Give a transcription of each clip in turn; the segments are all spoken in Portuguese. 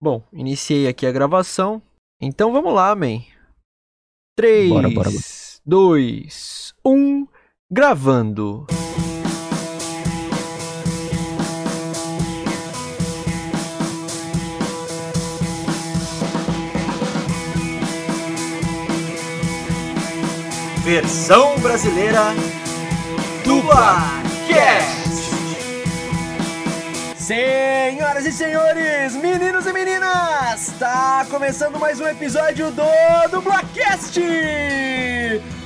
Bom, iniciei aqui a gravação. Então vamos lá, man. 3, Bora, bora, bora. 2, 1, gravando. Versão brasileira Dublacast. Senhoras e senhores, meninos e meninas, tá começando mais um episódio do Dublacast!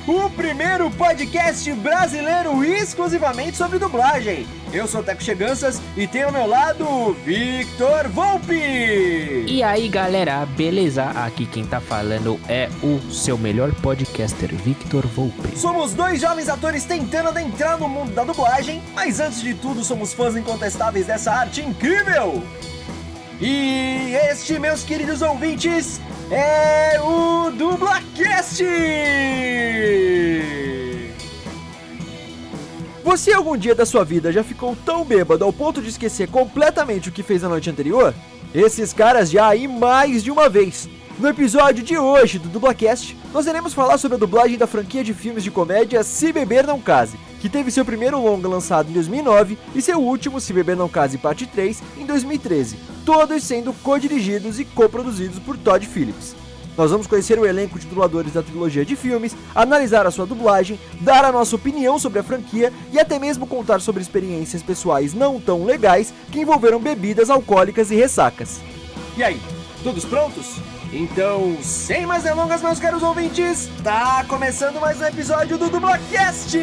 O primeiro podcast brasileiro exclusivamente sobre dublagem. Eu sou o Teco Cheganças e tenho ao meu lado o Victor Volpe. E aí galera, beleza? Aqui quem tá falando é o seu melhor podcaster, Victor Volpe. Somos dois jovens atores tentando adentrar no mundo da dublagem, mas antes de tudo somos fãs incontestáveis dessa arte incrível! E este, meus queridos ouvintes, é o Dublacast! Você algum dia da sua vida já ficou tão bêbado ao ponto de esquecer completamente o que fez na noite anterior? Esses caras já e mais de uma vez. No episódio de hoje do Dublacast, nós iremos falar sobre a dublagem da franquia de filmes de comédia Se Beber Não Case, que teve seu primeiro longa lançado em 2009 e seu último Se Beber Não Case Parte 3 em 2013, todos sendo co-dirigidos e coproduzidos por Todd Phillips. Nós vamos conhecer o elenco de dubladores da trilogia de filmes, analisar a sua dublagem, dar a nossa opinião sobre a franquia e até mesmo contar sobre experiências pessoais não tão legais que envolveram bebidas alcoólicas e ressacas. E aí, todos prontos? Então, sem mais delongas, meus caros ouvintes, tá começando mais um episódio do Dublacast!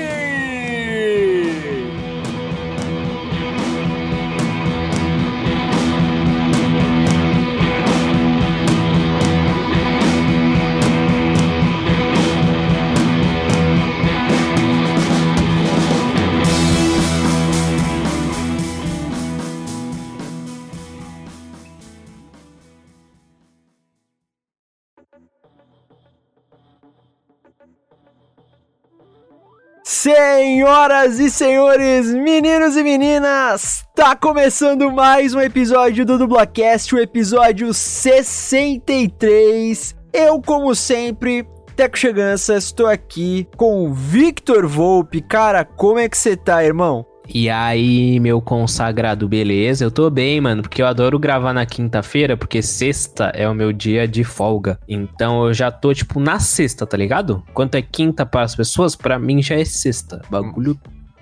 Senhoras e senhores, meninos e meninas, tá começando mais um episódio do Dublacast, o episódio 63. Eu, como sempre, Teco Chegança, estou aqui com o Victor Volpe. Cara, como é que você tá, irmão? E aí, meu consagrado, beleza? Eu tô bem, mano, porque eu adoro gravar na quinta-feira, porque sexta é o meu dia de folga. Então eu já tô, tipo, na sexta, tá ligado? Quanto é quinta para as pessoas, pra mim já é sexta. Bagulho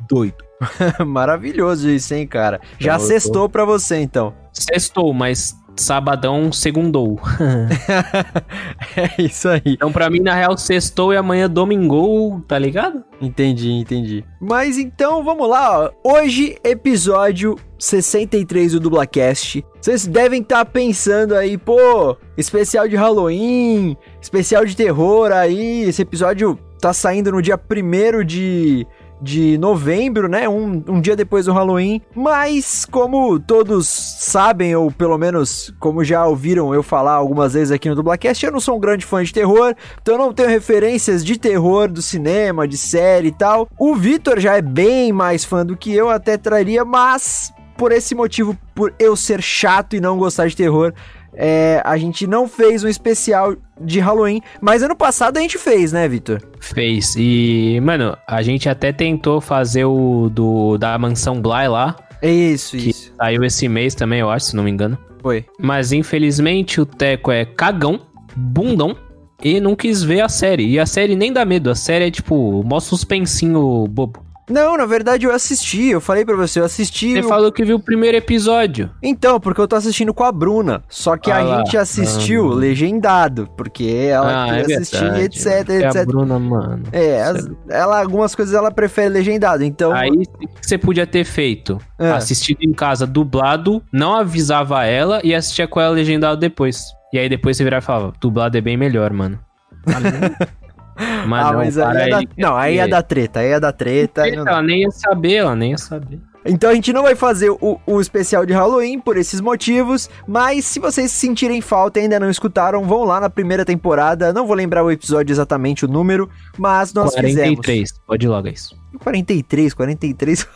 doido. Maravilhoso isso, hein, cara? Já Eu tô- sextou pra você, então. Sextou, mas sabadão segundou. é isso aí. Então pra mim, na real, sextou e amanhã domingou, tá ligado? Entendi, entendi. Mas então vamos lá, ó. Hoje, episódio 63 do Dublacast. Vocês devem estar pensando aí, pô, especial de Halloween, especial de terror aí. Esse episódio tá saindo no dia 1 de. De novembro, né? Um, um dia depois do Halloween. Mas, como todos sabem, ou pelo menos como já ouviram eu falar algumas vezes aqui no Dublacast, eu não sou um grande fã de terror. Então eu não tenho referências de terror do cinema, de série e tal. O Vitor já é bem mais fã do que eu, até traria, mas por esse motivo, por eu ser chato e não gostar de terror, é, a gente não fez um especial de Halloween. Mas ano passado a gente fez, né, Vitor? Fez. E, mano, a gente até tentou fazer o do da Mansão Bly lá, É isso, que isso. saiu esse mês também, eu acho, se não me engano. Foi. Mas infelizmente o Teco é cagão, bundão e não quis ver a série. E a série nem dá medo, a série é tipo, mó suspensinho bobo. Não, na verdade eu assisti, eu falei pra você, eu assisti. Você o- falou que viu o primeiro episódio. Então, porque eu tô assistindo com a Bruna. Só que Ah a lá. gente assistiu Ah. legendado, porque ela ah, é queria assistir, verdade. etc, É a etc. Bruna, mano. É, as- ela, algumas coisas ela prefere legendado, então. Aí o que você podia ter feito? É. Assistido em casa dublado, não avisava ela e assistia com ela legendado depois. E aí depois você virava e falava, dublado é bem melhor, mano. Mas ah, não, mas para aí ia dar, ele não, aí ia dar treta, aí ia dar treta. não. Ela nem ia saber, ela nem ia saber. Então a gente não vai fazer o, o especial de Halloween por esses motivos, mas se vocês sentirem falta e ainda não escutaram, vão lá na primeira temporada. Não vou lembrar o episódio exatamente, o número, mas nós 43, pode ir logo é isso. fizemos. 43, 43.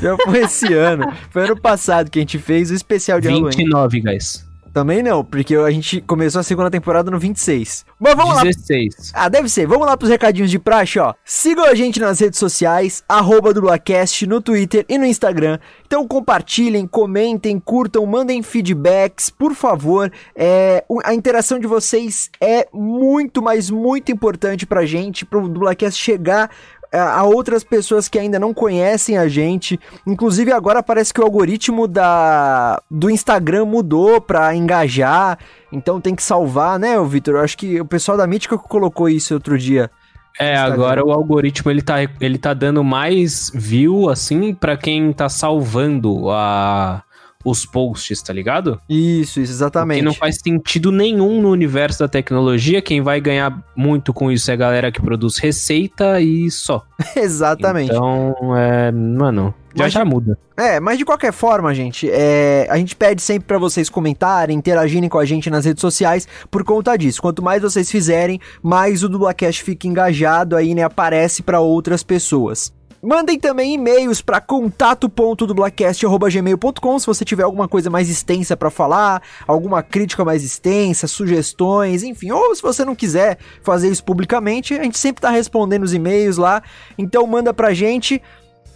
Já foi esse ano. Foi ano passado que a gente fez o especial de Halloween. 29, guys. Também não, porque a gente começou a segunda temporada no 26. Mas vamos 16. lá. Ah, deve ser. Vamos lá pros recadinhos de praxe, ó. Sigam a gente nas redes sociais, arroba dublacast no Twitter e no Instagram. Então compartilhem, comentem, curtam, mandem feedbacks, por favor. É, a interação de vocês é muito, mas muito importante pra gente, pro Dublacast chegar a outras pessoas que ainda não conhecem a gente. Inclusive agora parece que o algoritmo da do Instagram mudou para engajar, então tem que salvar, né, Vitor? Eu acho que o pessoal da Mítica colocou isso outro dia. É, agora o algoritmo ele tá, ele tá dando mais view assim para quem tá salvando a os posts, tá ligado? Isso, isso, exatamente. Que não faz sentido nenhum no universo da tecnologia. Quem vai ganhar muito com isso é a galera que produz receita e só. exatamente. Então, é, mano, já mas já muda. É, mas de qualquer forma, gente, é, a gente pede sempre para vocês comentarem, interagirem com a gente nas redes sociais por conta disso. Quanto mais vocês fizerem, mais o Dublacast fica engajado aí, né? Aparece para outras pessoas. Mandem também e-mails para contato.dublacast.gmail.com se você tiver alguma coisa mais extensa para falar, alguma crítica mais extensa, sugestões, enfim. Ou se você não quiser fazer isso publicamente, a gente sempre tá respondendo os e-mails lá. Então manda pra gente.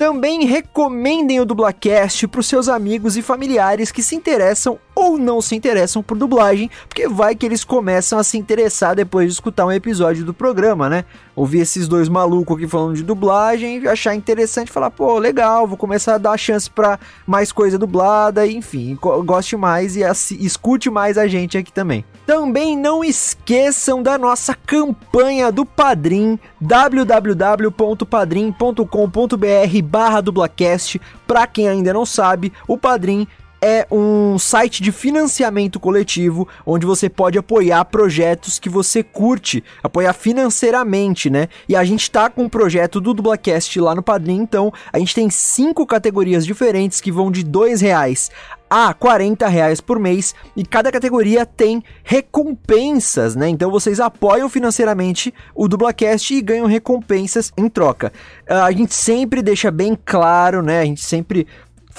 Também recomendem o Dublacast para os seus amigos e familiares que se interessam ou não se interessam por dublagem, porque vai que eles começam a se interessar depois de escutar um episódio do programa, né? Ouvir esses dois malucos aqui falando de dublagem, achar interessante, falar, pô, legal, vou começar a dar chance para mais coisa dublada, enfim, goste mais e escute mais a gente aqui também. Também não esqueçam da nossa campanha do Padrim, www.padrim.com.br barra dublacast. Para quem ainda não sabe, o Padrim é um site de financiamento coletivo onde você pode apoiar projetos que você curte, apoiar financeiramente, né? E a gente tá com um projeto do Dublacast lá no Padrim, então a gente tem cinco categorias diferentes que vão de dois reais a 40 reais por mês e cada categoria tem recompensas, né? Então vocês apoiam financeiramente o Dublacast e ganham recompensas em troca. Uh, a gente sempre deixa bem claro, né? A gente sempre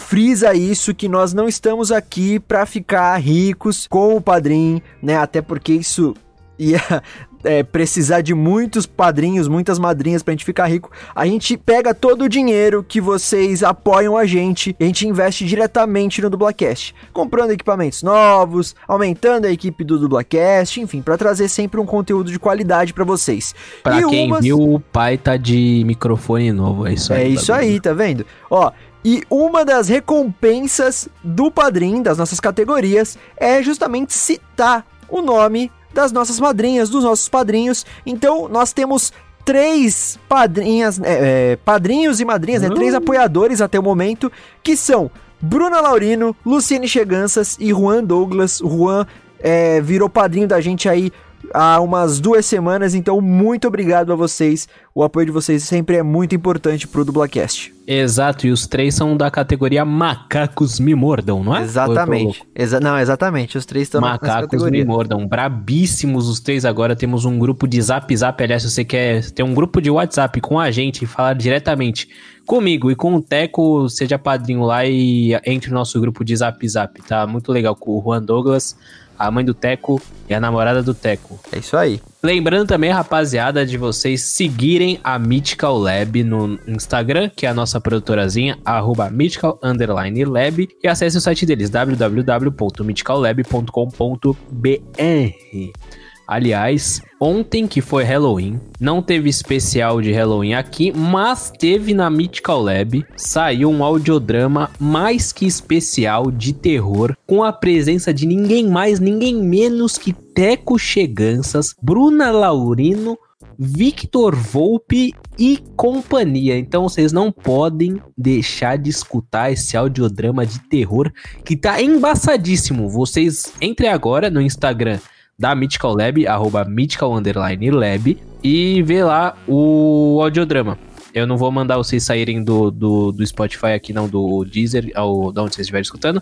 frisa isso que nós não estamos aqui para ficar ricos com o padrinho, né? Até porque isso ia é, precisar de muitos padrinhos, muitas madrinhas pra gente ficar rico, a gente pega todo o dinheiro que vocês apoiam a gente e a gente investe diretamente no Dublacast, comprando equipamentos novos, aumentando a equipe do Dublacast, enfim, para trazer sempre um conteúdo de qualidade para vocês. Pra e quem umas... viu, o pai tá de microfone novo, é isso aí. É isso aí, tá vendo? Ó, e uma das recompensas do padrinho, das nossas categorias, é justamente citar o nome das nossas madrinhas, dos nossos padrinhos. Então, nós temos três padrinhas, é, é, padrinhos e madrinhas, né? Três apoiadores até o momento, que são Bruna Laurino, Luciene Cheganças e Juan Douglas. O Juan é, virou padrinho da gente aí há umas duas semanas, então muito obrigado a vocês. O apoio de vocês sempre é muito importante pro Dublacast. Exato, e os três são da categoria Macacos Me Mordam, não é? Exatamente. Exa não, exatamente, os três estão Macacos Me Mordam, brabíssimos os três agora. Temos um grupo de Zap Zap, aliás, se você quer ter um grupo de WhatsApp com a gente e falar diretamente comigo e com o Teco, seja padrinho lá e entre no nosso grupo de Zap Zap, tá? Muito legal com o Juan Douglas a mãe do Teco e a namorada do Teco. É isso aí. Lembrando também, rapaziada, de vocês seguirem a Mythical Lab no Instagram, que é a nossa produtorazinha, arroba Mythical Lab, e acesse o site deles, www.mythicallab.com.br. Aliás, ontem que foi Halloween, não teve especial de Halloween aqui, mas teve na Mythical Lab, saiu um audiodrama mais que especial de terror, com a presença de ninguém mais, ninguém menos que Teco Cheganças, Bruna Laurino, Victor Volpe e companhia. Então vocês não podem deixar de escutar esse audiodrama de terror que tá embaçadíssimo. Vocês entrem agora no Instagram da Mythical Lab, arroba Mythical Underline Lab, e vê lá o audiodrama. Eu não vou mandar vocês saírem do, do, do Spotify aqui, não, do Deezer, ou de onde vocês estiverem escutando,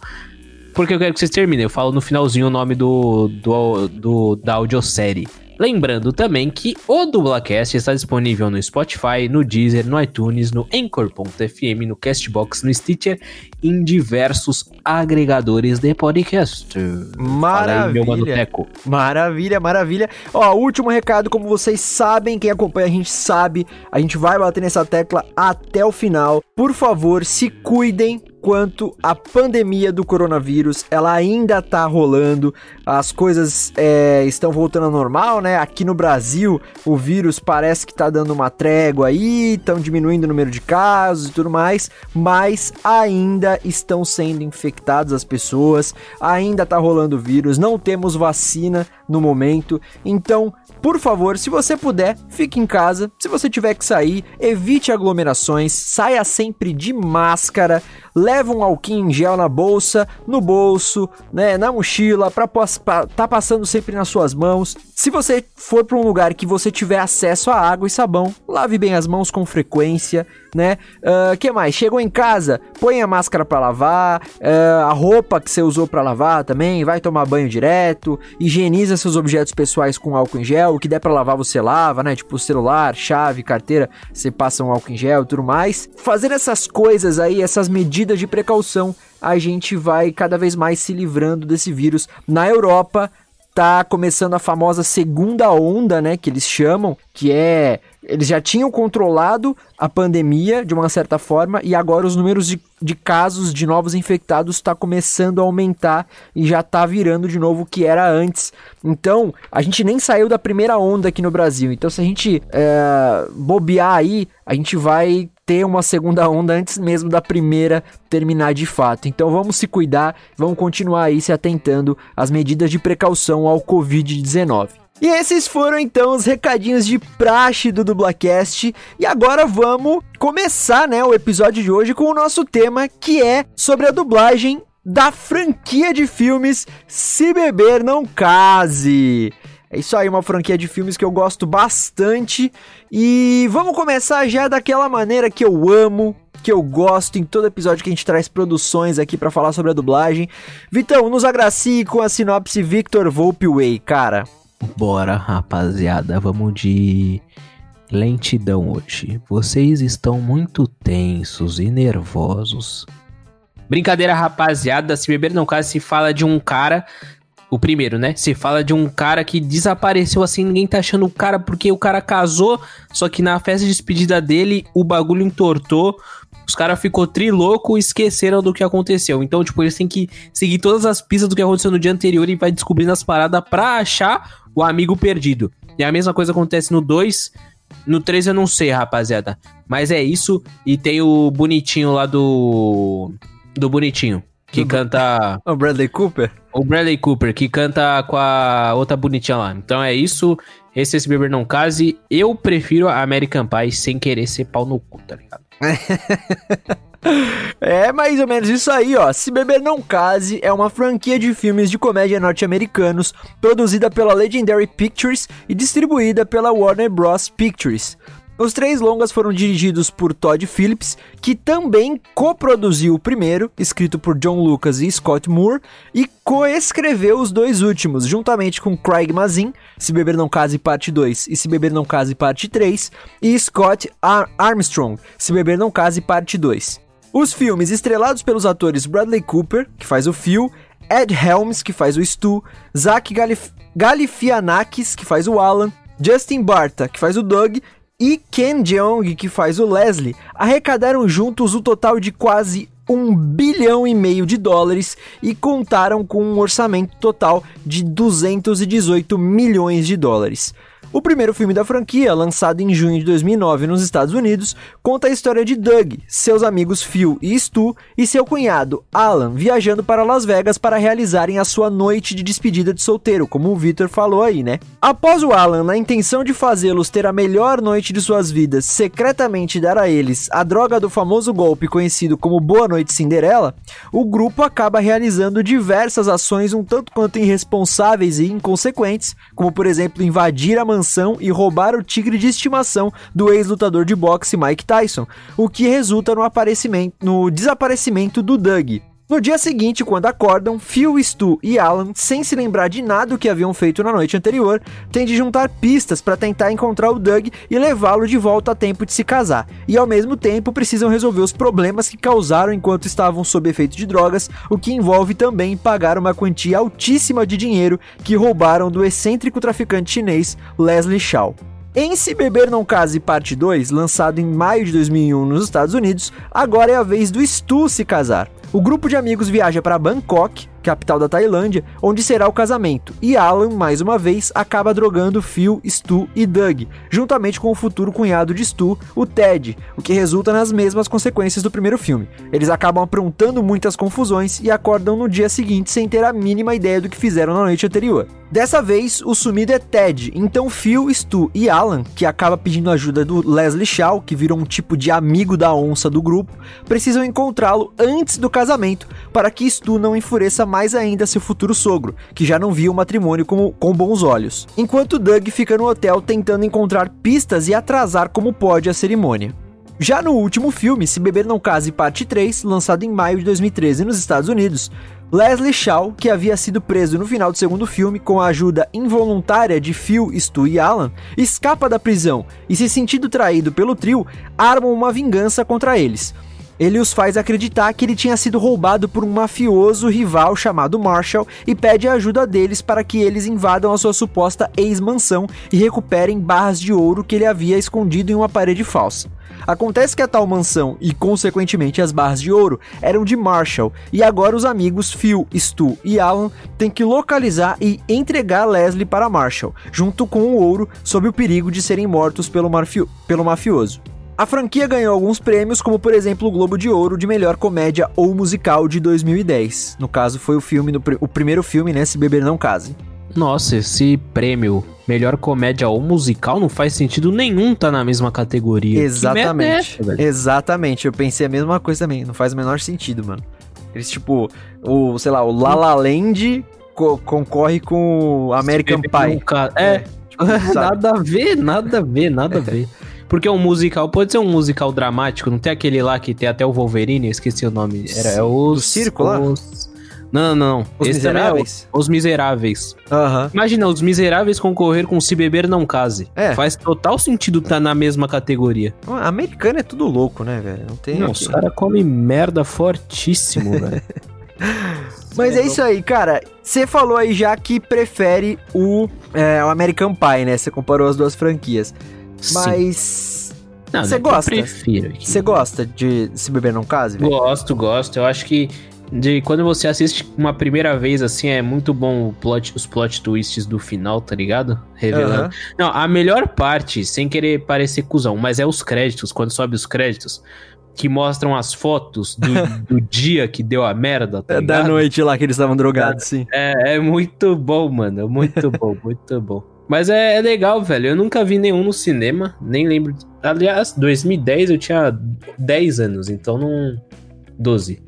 porque eu quero que vocês terminem. Eu falo no finalzinho o nome do, do, do da audiosérie. Lembrando também que o Dublacast está disponível no Spotify, no Deezer, no iTunes, no Anchor.fm, no Castbox, no Stitcher em diversos agregadores de podcast. Maravilha. Aí, meu mano Teco. Maravilha, maravilha. Ó, último recado, como vocês sabem, quem acompanha a gente sabe, a gente vai bater nessa tecla até o final. Por favor, se cuidem, quanto a pandemia do coronavírus, ela ainda tá rolando, as coisas é, estão voltando ao normal, né? Aqui no Brasil, o vírus parece que tá dando uma trégua aí, estão diminuindo o número de casos e tudo mais, mas ainda estão sendo infectadas as pessoas, ainda tá rolando o vírus, não temos vacina no momento, então por favor, se você puder, fique em casa. Se você tiver que sair, evite aglomerações, saia sempre de máscara, leva um alquinho em gel na bolsa, no bolso, né, na mochila, para tá passando sempre nas suas mãos. Se você for para um lugar que você tiver acesso a água e sabão, lave bem as mãos com frequência, né? Uh, que mais? Chegou em casa, põe a máscara para lavar, uh, a roupa que você usou para lavar também, vai tomar banho direto, higieniza seus objetos pessoais com álcool em gel, o que der para lavar você lava, né? Tipo celular, chave, carteira, você passa um álcool em gel e tudo mais. Fazer essas coisas aí, essas medidas de precaução, a gente vai cada vez mais se livrando desse vírus. Na Europa, tá começando a famosa segunda onda, né, que eles chamam, que é eles já tinham controlado a pandemia de uma certa forma e agora os números de, de casos de novos infectados está começando a aumentar e já está virando de novo o que era antes. Então, a gente nem saiu da primeira onda aqui no Brasil. Então, se a gente é, bobear aí, a gente vai ter uma segunda onda antes mesmo da primeira terminar de fato. Então vamos se cuidar, vamos continuar aí se atentando às medidas de precaução ao Covid-19. E esses foram então os recadinhos de praxe do Dublacast. E agora vamos começar, né, o episódio de hoje com o nosso tema que é sobre a dublagem da franquia de filmes Se Beber Não Case. É isso aí, uma franquia de filmes que eu gosto bastante. E vamos começar já daquela maneira que eu amo, que eu gosto em todo episódio que a gente traz produções aqui para falar sobre a dublagem. Vitão, nos agracie com a sinopse Victor Volpe Way, cara. Bora, rapaziada, vamos de lentidão hoje. Vocês estão muito tensos e nervosos. Brincadeira, rapaziada. Se beber não caso, se fala de um cara o primeiro, né? Se fala de um cara que desapareceu assim, ninguém tá achando o cara porque o cara casou, só que na festa de despedida dele o bagulho entortou. Os caras ficou triloco e esqueceram do que aconteceu. Então, tipo, eles têm que seguir todas as pistas do que aconteceu no dia anterior e vai descobrindo as paradas pra achar o amigo perdido. E a mesma coisa acontece no 2. No 3 eu não sei, rapaziada. Mas é isso. E tem o bonitinho lá do. Do bonitinho. Que canta. O Bradley Cooper? O Bradley Cooper, que canta com a outra bonitinha lá. Então é isso. Esse Esse Beber Não Case. Eu prefiro a American Pie sem querer ser pau no cu, tá ligado? É mais ou menos isso aí, ó. Se Beber Não Case é uma franquia de filmes de comédia norte-americanos produzida pela Legendary Pictures e distribuída pela Warner Bros. Pictures. Os três longas foram dirigidos por Todd Phillips, que também coproduziu o primeiro, escrito por John Lucas e Scott Moore, e coescreveu os dois últimos, juntamente com Craig Mazin, Se Beber Não Case Parte 2 e Se Beber Não Case Parte 3, e Scott Ar Armstrong, Se Beber Não Case Parte 2. Os filmes estrelados pelos atores Bradley Cooper, que faz o Phil, Ed Helms, que faz o Stu, Zach Galif Galifianakis, que faz o Alan, Justin Barta, que faz o Doug, e Ken Jeong, que faz o Leslie, arrecadaram juntos o total de quase um bilhão e meio de dólares e contaram com um orçamento total de 218 milhões de dólares. O primeiro filme da franquia, lançado em junho de 2009 nos Estados Unidos, conta a história de Doug, seus amigos Phil e Stu e seu cunhado Alan viajando para Las Vegas para realizarem a sua noite de despedida de solteiro, como o Victor falou aí, né? Após o Alan, na intenção de fazê-los ter a melhor noite de suas vidas, secretamente dar a eles a droga do famoso golpe conhecido como Boa Noite Cinderela, o grupo acaba realizando diversas ações um tanto quanto irresponsáveis e inconsequentes, como por exemplo invadir a mansão e roubar o tigre de estimação do ex-lutador de boxe Mike Tyson, o que resulta no, aparecimento, no desaparecimento do Doug. No dia seguinte, quando acordam, Phil, Stu e Alan, sem se lembrar de nada do que haviam feito na noite anterior, têm de juntar pistas para tentar encontrar o Doug e levá-lo de volta a tempo de se casar. E ao mesmo tempo precisam resolver os problemas que causaram enquanto estavam sob efeito de drogas, o que envolve também pagar uma quantia altíssima de dinheiro que roubaram do excêntrico traficante chinês Leslie Shaw. Em Se Beber Não Case Parte 2, lançado em maio de 2001 nos Estados Unidos, agora é a vez do Stu se casar. O grupo de amigos viaja para Bangkok, capital da Tailândia, onde será o casamento, e Alan, mais uma vez, acaba drogando Phil, Stu e Doug, juntamente com o futuro cunhado de Stu, o Ted, o que resulta nas mesmas consequências do primeiro filme. Eles acabam aprontando muitas confusões e acordam no dia seguinte sem ter a mínima ideia do que fizeram na noite anterior. Dessa vez, o sumido é Ted, então Phil, Stu e Alan, que acaba pedindo ajuda do Leslie Shaw, que virou um tipo de amigo da onça do grupo, precisam encontrá-lo antes do casamento, para que Stu não enfureça mais ainda seu futuro sogro, que já não via o matrimônio com, com bons olhos. Enquanto Doug fica no hotel tentando encontrar pistas e atrasar como pode a cerimônia. Já no último filme, Se Beber Não Case Parte 3, lançado em maio de 2013 nos Estados Unidos, Leslie Shaw, que havia sido preso no final do segundo filme com a ajuda involuntária de Phil, Stu e Alan, escapa da prisão e, se sentindo traído pelo trio, armam uma vingança contra eles. Ele os faz acreditar que ele tinha sido roubado por um mafioso rival chamado Marshall e pede a ajuda deles para que eles invadam a sua suposta ex-mansão e recuperem barras de ouro que ele havia escondido em uma parede falsa. Acontece que a tal mansão e, consequentemente, as barras de ouro eram de Marshall, e agora os amigos Phil, Stu e Alan têm que localizar e entregar Leslie para Marshall, junto com o ouro, sob o perigo de serem mortos pelo, pelo mafioso. A franquia ganhou alguns prêmios, como por exemplo o Globo de Ouro de melhor comédia ou musical de 2010. No caso, foi o filme, no, o primeiro filme, né? Se Beber Não Case. Nossa, esse prêmio melhor comédia ou musical não faz sentido nenhum tá na mesma categoria. Exatamente. É Exatamente. Eu pensei a mesma coisa também. Não faz o menor sentido, mano. Eles, tipo, o, sei lá, o La La Land co concorre com o American Pie. É, é tipo, nada a ver, nada a ver, nada a ver. Porque um musical pode ser um musical dramático, não tem aquele lá que tem até o Wolverine, esqueci o nome. Era é os. Do circo lá? Os... Não, não, não. Os Esse é Miseráveis? É o, os Miseráveis. Uhum. Imagina, os Miseráveis concorrer com Se Beber Não Case. É. Faz total sentido estar tá na mesma categoria. A americana é tudo louco, né, velho? Não tem. Não, os caras comem merda fortíssimo, velho. Mas é isso aí, cara. Você falou aí já que prefere o, é, o American Pie, né? Você comparou as duas franquias. Mas. Você gosta? Eu prefiro. Você gosta de Se Beber Não Case? Véio? Gosto, gosto. Eu acho que de quando você assiste uma primeira vez, assim, é muito bom plot, os plot twists do final, tá ligado? Revelando. Uhum. Não, a melhor parte, sem querer parecer cuzão, mas é os créditos, quando sobe os créditos, que mostram as fotos do, do dia que deu a merda, tá é Da noite lá que eles estavam drogados, sim. É, é muito bom, mano. Muito bom, muito bom. Mas é, é, legal, velho. Eu nunca vi nenhum no cinema, nem lembro. Aliás, 2010 eu tinha 10 anos, então não. 12.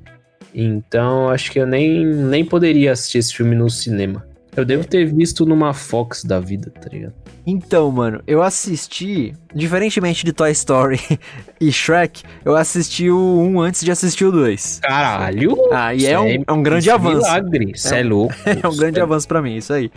Então acho que eu nem, nem poderia assistir esse filme no cinema. Eu devo ter visto numa Fox da vida, tá ligado? Então, mano, eu assisti, diferentemente de Toy Story e Shrek, eu assisti o 1 antes de assistir o 2. Caralho! Ah, e é um, é, é um grande avanço. Milagre, isso é, é louco. É um grande é... avanço para mim, isso aí.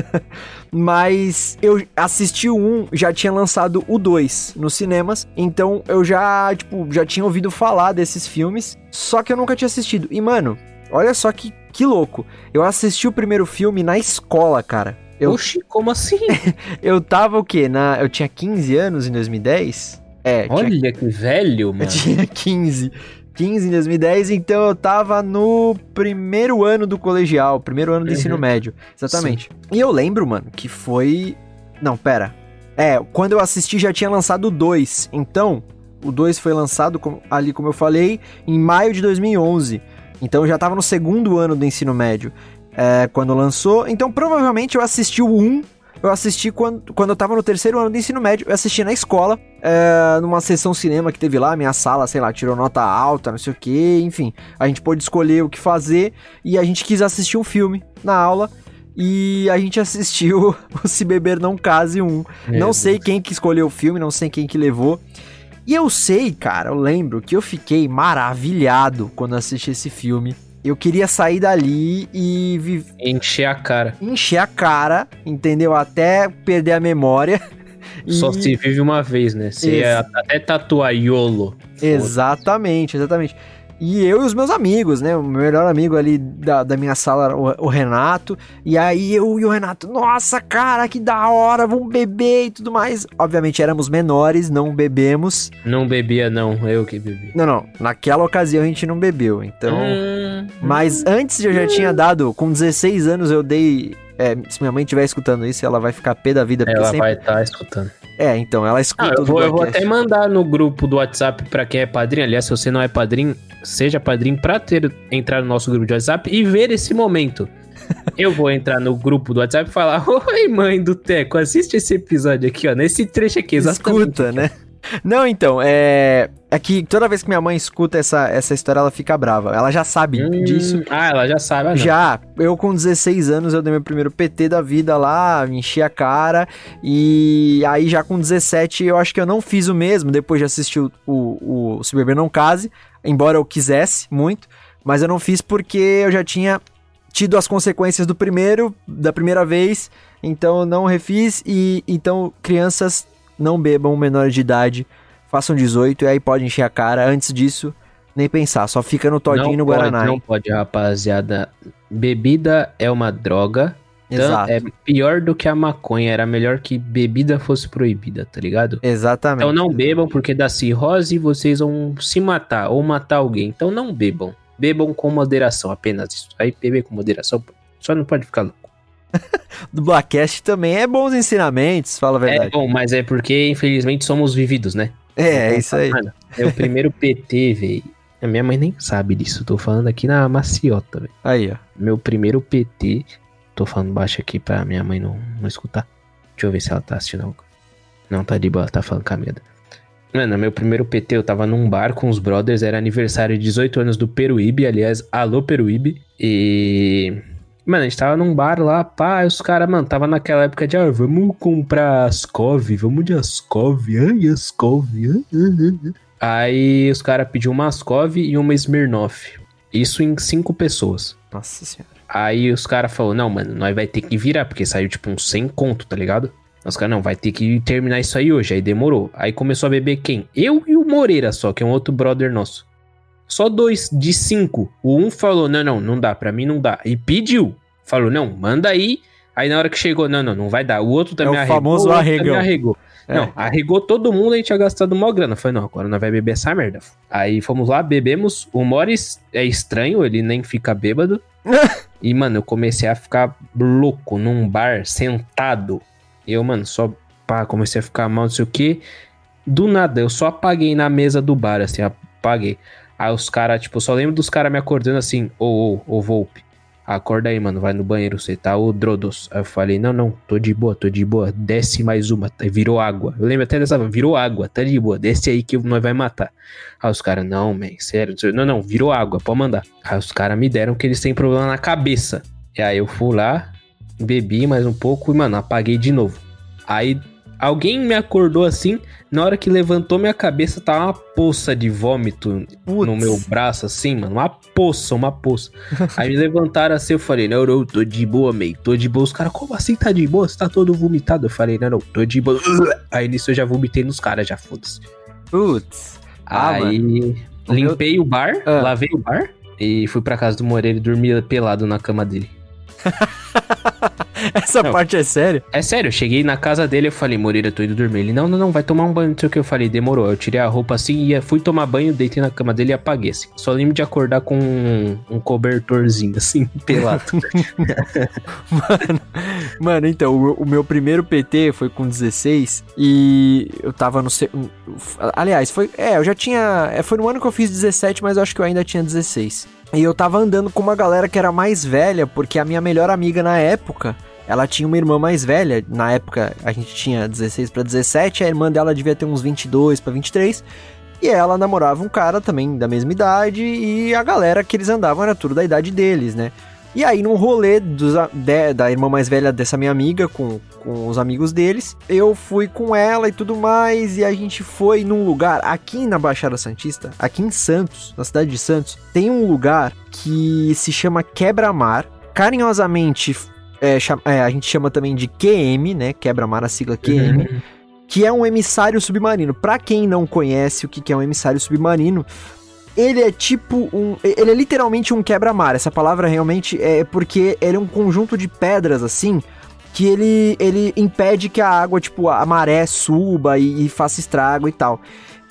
Mas eu assisti o 1, já tinha lançado o 2 nos cinemas, então eu já, tipo, já tinha ouvido falar desses filmes, só que eu nunca tinha assistido. E, mano, olha só que, que louco. Eu assisti o primeiro filme na escola, cara. Eu, Oxi, como assim? eu tava o quê? Na, eu tinha 15 anos em 2010? É. Olha tinha, que velho, mano. Eu tinha 15. 15 em 2010, então eu tava no primeiro ano do colegial, primeiro ano do uhum. ensino médio. Exatamente. Sim. E eu lembro, mano, que foi. Não, pera. É, quando eu assisti já tinha lançado o 2. Então, o 2 foi lançado, ali como eu falei, em maio de 2011. Então eu já tava no segundo ano do ensino médio é, quando lançou. Então provavelmente eu assisti o 1 eu assisti quando, quando eu tava no terceiro ano do ensino médio, eu assisti na escola, é, numa sessão cinema que teve lá, minha sala, sei lá, tirou nota alta, não sei o que, enfim. A gente pôde escolher o que fazer e a gente quis assistir um filme na aula. E a gente assistiu o Se Beber Não Case 1. Meu não sei quem que escolheu o filme, não sei quem que levou. E eu sei, cara, eu lembro que eu fiquei maravilhado quando assisti esse filme eu queria sair dali e vi- Encher a cara. encher a cara, entendeu? Até perder a memória. Só E- se vive uma vez, né? Você ia Ex- até tatuar YOLO. Exatamente, exatamente. E eu e os meus amigos, né? O meu melhor amigo ali da, da minha sala, o, o Renato. E aí eu e o Renato, nossa, cara, que da hora, vamos beber e tudo mais. Obviamente éramos menores, não bebemos. Não bebia, não. Eu que bebi. Não, não, naquela ocasião a gente não bebeu, então. Hum, Mas antes eu já tinha dado, com 16 anos eu dei. é, se minha mãe estiver escutando isso, ela vai ficar pé da vida. Ela sempre... vai estar escutando. É, então, ela escuta Ah, eu vou, eu vou até mandar no grupo do WhatsApp pra quem é padrinho. Aliás, se você não é padrinho, seja padrinho pra ter, entrar no nosso grupo de WhatsApp e ver esse momento. Eu vou entrar no grupo do WhatsApp e falar: Oi, mãe do Teco, assiste esse episódio aqui, ó. Nesse trecho aqui, exatamente. Escuta, né? Não, então, é. É que toda vez que minha mãe escuta essa, essa história, ela fica brava. Ela já sabe Hum, disso. Ah, ela já sabe. ah. Já, eu com 16 anos, eu dei meu primeiro PT da vida lá, me enchi a cara. E aí, já com 17, eu acho que eu não fiz o mesmo depois de assistir o, o, o Se Beber Não Case. Embora eu quisesse muito, mas eu não fiz porque eu já tinha tido as consequências do primeiro, da primeira vez. Então eu não refiz. E então, crianças, não bebam menores de idade. Façam 18 e aí pode encher a cara. Antes disso, nem pensar. Só fica no Todinho não e no pode, Guaraná. Não hein? pode, rapaziada. Bebida é uma droga. Então, Exato. é pior do que a maconha. Era melhor que bebida fosse proibida, tá ligado? Exatamente. Então não bebam porque dá cirrose e vocês vão se matar ou matar alguém. Então não bebam. Bebam com moderação, apenas isso. Aí beber com moderação, só não pode ficar louco. do Blackcast também é bons ensinamentos, fala a É verdade. bom, mas é porque infelizmente somos vividos, né? É, é isso aí. Mano, é o primeiro PT, velho. A minha mãe nem sabe disso. Tô falando aqui na maciota, velho. Aí, ó. Meu primeiro PT. Tô falando baixo aqui pra minha mãe não, não escutar. Deixa eu ver se ela tá assistindo algo. Não, tá de boa, ela tá falando com a medo. Mano, meu primeiro PT, eu tava num bar com os brothers, era aniversário de 18 anos do Peruíbe, aliás, alô Peruíbe. E. Mano, a gente tava num bar lá, pá, e os caras, mano, tava naquela época de, ah, vamos comprar Ascov, vamos de Ascov, ai, Ascov, ai, ai, ai. Aí os caras pediu uma Ascov e uma Smirnoff. Isso em cinco pessoas. Nossa senhora. Aí os caras falaram, não, mano, nós vai ter que virar, porque saiu tipo uns 100 conto, tá ligado? Os caras, não, vai ter que terminar isso aí hoje. Aí demorou. Aí começou a beber quem? Eu e o Moreira só, que é um outro brother nosso. Só dois de cinco. O um falou, não, não, não dá, pra mim não dá. E pediu. Falou, não, manda aí. Aí na hora que chegou, não, não, não vai dar. O outro também É o arregou. famoso arregão. arregou. É. Não, arregou todo mundo, a gente tinha gastado mó grana. Falei, não, agora nós vai beber essa merda. Aí fomos lá, bebemos. O Morris é estranho, ele nem fica bêbado. e, mano, eu comecei a ficar louco num bar, sentado. Eu, mano, só pá, comecei a ficar mal, não sei o que. Do nada, eu só apaguei na mesa do bar, assim, apaguei. Aí os caras, tipo, só lembro dos caras me acordando assim, ô, ô, ô, Volpe. Acorda aí, mano, vai no banheiro, você tá o Drodos. Aí eu falei, não, não, tô de boa, tô de boa, desce mais uma, Aí virou água. Eu lembro até dessa, virou água, tá de boa, desce aí que nós vai matar. Aí os caras, não, man, sério, não, não, virou água, pode mandar. Aí os caras me deram que eles têm problema na cabeça. E aí eu fui lá, bebi mais um pouco e, mano, apaguei de novo. Aí alguém me acordou assim, na hora que levantou minha cabeça, tava uma poça de vômito Putz. no meu braço, assim, mano. Uma poça, uma poça. Aí me levantaram assim, eu falei, não, não, tô de boa, meio, tô de boa. Os caras, como assim tá de boa? Você tá todo vomitado? Eu falei, não, não, tô de boa. Aí nisso eu já vomitei nos caras, já foda-se. Putz. Ah, Aí O meu- limpei o bar, Ah. lavei o bar e fui pra casa do Moreira e dormi pelado na cama dele. Essa Não. parte é séria? É sério, eu cheguei na casa dele e falei, Moreira, tô indo dormir. Ele, não, não, não, vai tomar um banho, não sei o que. Eu falei, demorou. Eu tirei a roupa assim, ia, fui tomar banho, deitei na cama dele e apaguei. Assim. Só lembro de acordar com um, um cobertorzinho, assim, pelado. Mano, então, o, o meu primeiro PT foi com 16 e eu tava no. Aliás, foi. É, eu já tinha. é, Foi no ano que eu fiz 17, mas eu acho que eu ainda tinha 16. E eu tava andando com uma galera que era mais velha, porque a minha melhor amiga na época. Ela tinha uma irmã mais velha, na época a gente tinha 16 pra 17, a irmã dela devia ter uns 22 pra 23, e ela namorava um cara também da mesma idade, e a galera que eles andavam era tudo da idade deles, né? E aí, num rolê dos, de, da irmã mais velha dessa minha amiga, com, com os amigos deles, eu fui com ela e tudo mais, e a gente foi num lugar, aqui na Baixada Santista, aqui em Santos, na cidade de Santos, tem um lugar que se chama Quebra-Mar, carinhosamente é, é, a gente chama também de QM, né? Quebra-mar, a sigla QM. Uhum. Que é um emissário submarino. Para quem não conhece o que é um emissário submarino, ele é tipo um. Ele é literalmente um quebra-mar. Essa palavra realmente é porque ele é um conjunto de pedras assim. Que ele, ele impede que a água, tipo, a maré suba e, e faça estrago e tal.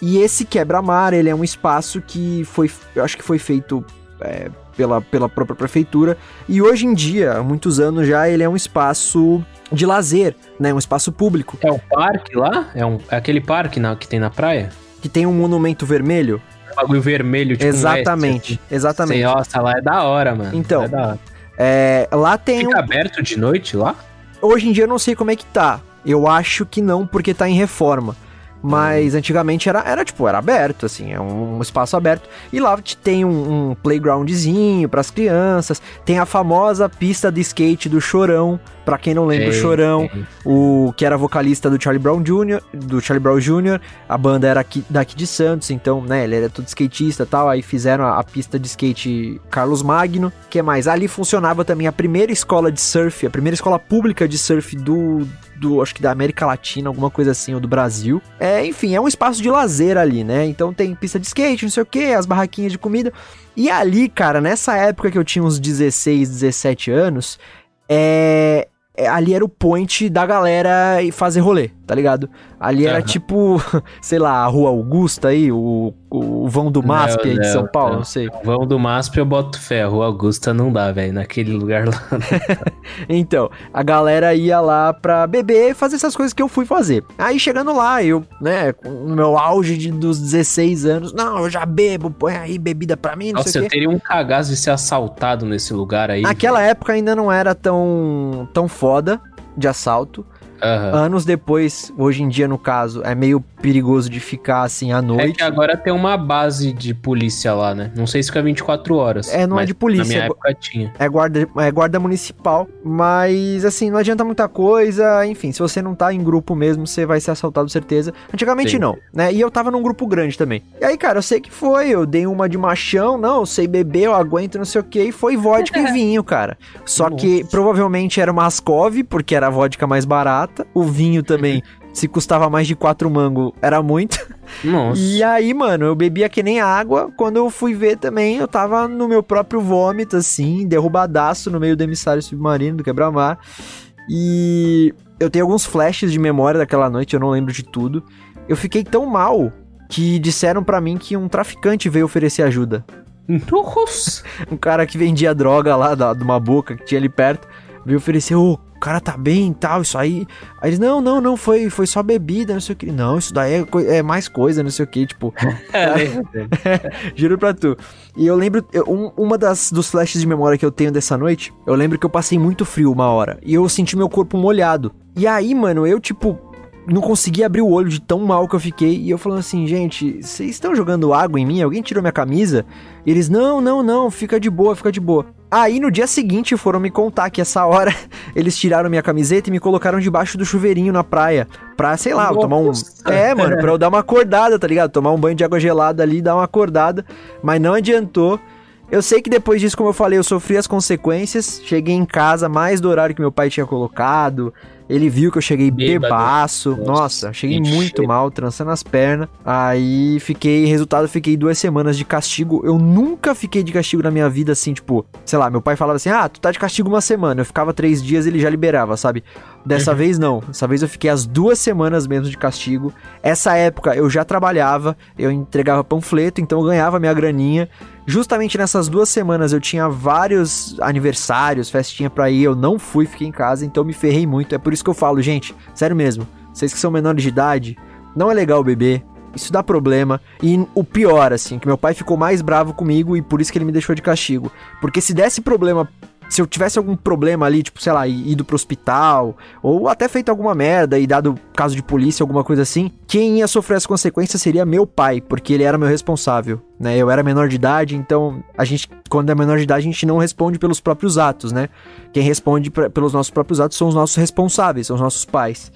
E esse quebra-mar, ele é um espaço que foi. Eu acho que foi feito é, pela, pela própria prefeitura. E hoje em dia, há muitos anos já, ele é um espaço de lazer, né? Um espaço público. É o parque lá? É, um, é aquele parque na, que tem na praia? Que tem um monumento vermelho? Um bagulho vermelho, tipo Exatamente, um assim. exatamente. Sei, nossa, lá é da hora, mano. Então, é da hora. É, lá tem... Fica um... aberto de noite lá? Hoje em dia eu não sei como é que tá. Eu acho que não, porque tá em reforma. Mas antigamente era, era tipo, era aberto, assim, é um, um espaço aberto. E lá tem um, um playgroundzinho para as crianças. Tem a famosa pista de skate do Chorão, para quem não lembra o Chorão, o que era vocalista do Charlie Brown Jr., do Charlie Brown Jr., a banda era aqui, daqui de Santos, então, né, ele era todo skatista e tal, aí fizeram a, a, pista de skate Carlos Magno, que mais? Ali funcionava também a primeira escola de surf, a primeira escola pública de surf do do, acho que da América Latina, alguma coisa assim, ou do Brasil. É, enfim, é um espaço de lazer ali, né? Então tem pista de skate, não sei o que, as barraquinhas de comida. E ali, cara, nessa época que eu tinha uns 16, 17 anos, é, é, ali era o point da galera fazer rolê, tá ligado? Ali era uhum. tipo, sei lá, a Rua Augusta aí, o, o vão do MASP não, aí de São Paulo, não, não sei. O vão do MASP eu boto fé, a Rua Augusta não dá, velho, naquele lugar lá. então, a galera ia lá pra beber e fazer essas coisas que eu fui fazer. Aí chegando lá, eu, né, no meu auge de, dos 16 anos, não, eu já bebo, põe aí bebida pra mim, não Nossa, sei o quê. eu teria um cagaço de ser assaltado nesse lugar aí. Naquela época ainda não era tão, tão foda de assalto. Uhum. Anos depois, hoje em dia, no caso, é meio perigoso de ficar assim à noite. É que agora tem uma base de polícia lá, né? Não sei se fica 24 horas. É, não é de polícia. Na minha é, época tinha. É guarda, é guarda municipal. Mas, assim, não adianta muita coisa. Enfim, se você não tá em grupo mesmo, você vai ser assaltado, certeza. Antigamente Sim. não, né? E eu tava num grupo grande também. E aí, cara, eu sei que foi. Eu dei uma de machão. Não, eu sei beber, eu aguento, não sei o que. E foi vodka e vinho, cara. Só Nossa. que provavelmente era uma Ascov, porque era a vodka mais barata. O vinho também se custava mais de quatro mango, era muito. Nossa. E aí, mano, eu bebia que nem água. Quando eu fui ver também, eu tava no meu próprio vômito, assim, derrubadaço no meio do emissário submarino do quebra-mar. E eu tenho alguns flashes de memória daquela noite, eu não lembro de tudo. Eu fiquei tão mal que disseram para mim que um traficante veio oferecer ajuda. Nossa! um cara que vendia droga lá da, de uma boca que tinha ali perto veio oferecer, ô, oh, o cara tá bem e tal, isso aí. Aí eles, não, não, não, foi, foi só bebida, não sei o que. Não, isso daí é, é mais coisa, não sei o que, tipo. Juro pra tu. E eu lembro, um, uma das dos flashes de memória que eu tenho dessa noite, eu lembro que eu passei muito frio uma hora. E eu senti meu corpo molhado. E aí, mano, eu, tipo, não consegui abrir o olho de tão mal que eu fiquei. E eu falando assim, gente, vocês estão jogando água em mim? Alguém tirou minha camisa? E eles, não, não, não, fica de boa, fica de boa. Aí no dia seguinte foram me contar que essa hora eles tiraram minha camiseta e me colocaram debaixo do chuveirinho na praia. Pra, sei lá, Nossa. tomar um. É, mano, pra eu dar uma acordada, tá ligado? Tomar um banho de água gelada ali, dar uma acordada. Mas não adiantou. Eu sei que depois disso, como eu falei, eu sofri as consequências. Cheguei em casa mais do horário que meu pai tinha colocado. Ele viu que eu cheguei bebaço. Nossa, Nossa cheguei muito mal, trançando as pernas. Aí fiquei, resultado, fiquei duas semanas de castigo. Eu nunca fiquei de castigo na minha vida assim, tipo, sei lá, meu pai falava assim: ah, tu tá de castigo uma semana. Eu ficava três dias ele já liberava, sabe? Dessa uhum. vez não. Dessa vez eu fiquei as duas semanas mesmo de castigo. Essa época eu já trabalhava, eu entregava panfleto, então eu ganhava minha graninha. Justamente nessas duas semanas eu tinha vários aniversários, festinha pra ir, eu não fui, fiquei em casa, então me ferrei muito. É por isso que eu falo, gente, sério mesmo, vocês que são menores de idade, não é legal beber, isso dá problema. E o pior, assim, que meu pai ficou mais bravo comigo e por isso que ele me deixou de castigo. Porque se desse problema se eu tivesse algum problema ali, tipo, sei lá, ido pro hospital, ou até feito alguma merda e dado caso de polícia, alguma coisa assim, quem ia sofrer as consequências seria meu pai, porque ele era meu responsável, né? Eu era menor de idade, então a gente, quando é menor de idade, a gente não responde pelos próprios atos, né? Quem responde pra, pelos nossos próprios atos são os nossos responsáveis, são os nossos pais.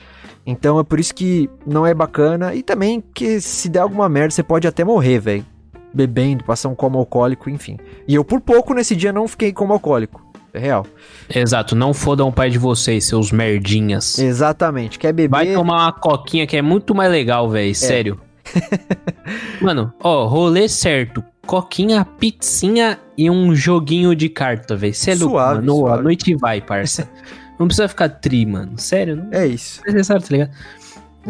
Então é por isso que não é bacana e também que se der alguma merda você pode até morrer, velho. Bebendo, passar um coma alcoólico, enfim. E eu por pouco nesse dia não fiquei como alcoólico. É real. Exato, não fodam o pai de vocês, seus merdinhas. Exatamente. Quer beber. Vai tomar uma coquinha que é muito mais legal, velho. É. Sério. Mano, ó, rolê certo. Coquinha, pizzinha e um joguinho de carta, velho. Você é louco, mano. Suave. A noite vai, parça. não precisa ficar tri, mano. Sério. Não é isso. É necessário, tá ligado?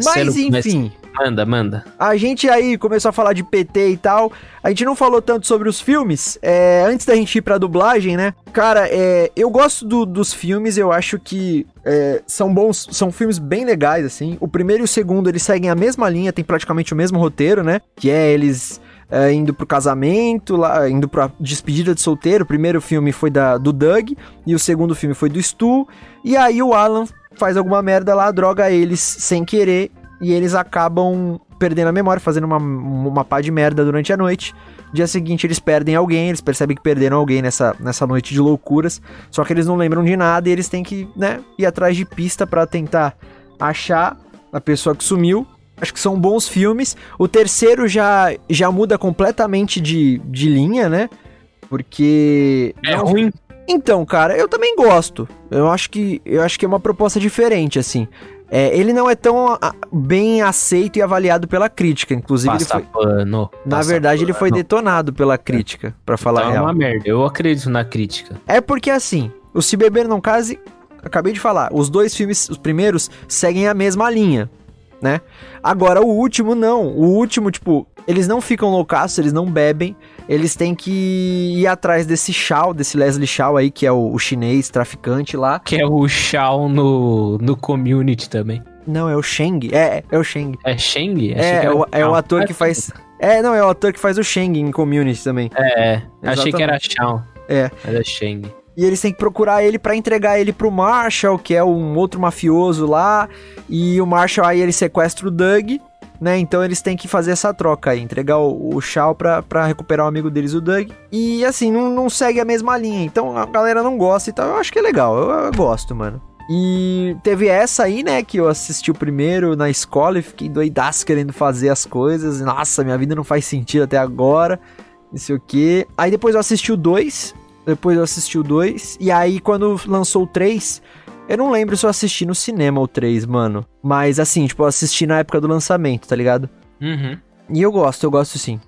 Mas enfim. Manda, manda. A gente aí começou a falar de PT e tal. A gente não falou tanto sobre os filmes. É, antes da gente ir pra dublagem, né? Cara, é, eu gosto do, dos filmes, eu acho que é, são bons, são filmes bem legais, assim. O primeiro e o segundo, eles seguem a mesma linha, tem praticamente o mesmo roteiro, né? Que é eles é, indo pro casamento, lá, indo pra despedida de solteiro. O primeiro filme foi da, do Doug e o segundo filme foi do Stu. E aí o Alan faz alguma merda lá, droga eles sem querer e eles acabam perdendo a memória, fazendo uma, uma pá de merda durante a noite. Dia seguinte eles perdem alguém, eles percebem que perderam alguém nessa, nessa noite de loucuras, só que eles não lembram de nada e eles têm que, né, ir atrás de pista para tentar achar a pessoa que sumiu. Acho que são bons filmes. O terceiro já, já muda completamente de, de linha, né? Porque. É não... ruim. Então, cara, eu também gosto. Eu acho que eu acho que é uma proposta diferente, assim. É, ele não é tão a, bem aceito e avaliado pela crítica, inclusive passa ele foi, pano, Na verdade, pano. ele foi detonado pela crítica, é. para falar então, real. É uma merda. Eu acredito na crítica. É porque assim, o Se Beber Não Case, acabei de falar, os dois filmes, os primeiros, seguem a mesma linha, né? Agora o último não. O último, tipo, eles não ficam loucaços, eles não bebem, eles têm que ir atrás desse Shao, desse Leslie Shao aí, que é o, o chinês traficante lá. Que é o Shao no, no community também. Não, é o Sheng. É, é o Sheng. É Sheng? É, é, o, é o ator que faz. É, não, é o ator que faz o Sheng em community também. É, é. achei que era Shao. É. Era Sheng. E eles têm que procurar ele para entregar ele pro Marshall, que é um outro mafioso lá. E o Marshall aí ele sequestra o Doug né? Então eles têm que fazer essa troca aí, entregar o, o Shao pra, pra recuperar o amigo deles, o Doug. E assim, não, não segue a mesma linha. Então a galera não gosta e tal. Eu acho que é legal, eu, eu gosto, mano. E teve essa aí, né, que eu assisti o primeiro na escola e fiquei doidaço querendo fazer as coisas. Nossa, minha vida não faz sentido até agora. Não sei o que. Aí depois eu assisti o 2. Depois eu assisti o 2. E aí, quando lançou o 3, eu não lembro se eu assisti no cinema o 3, mano. Mas assim, tipo, eu assisti na época do lançamento, tá ligado? Uhum. E eu gosto, eu gosto sim.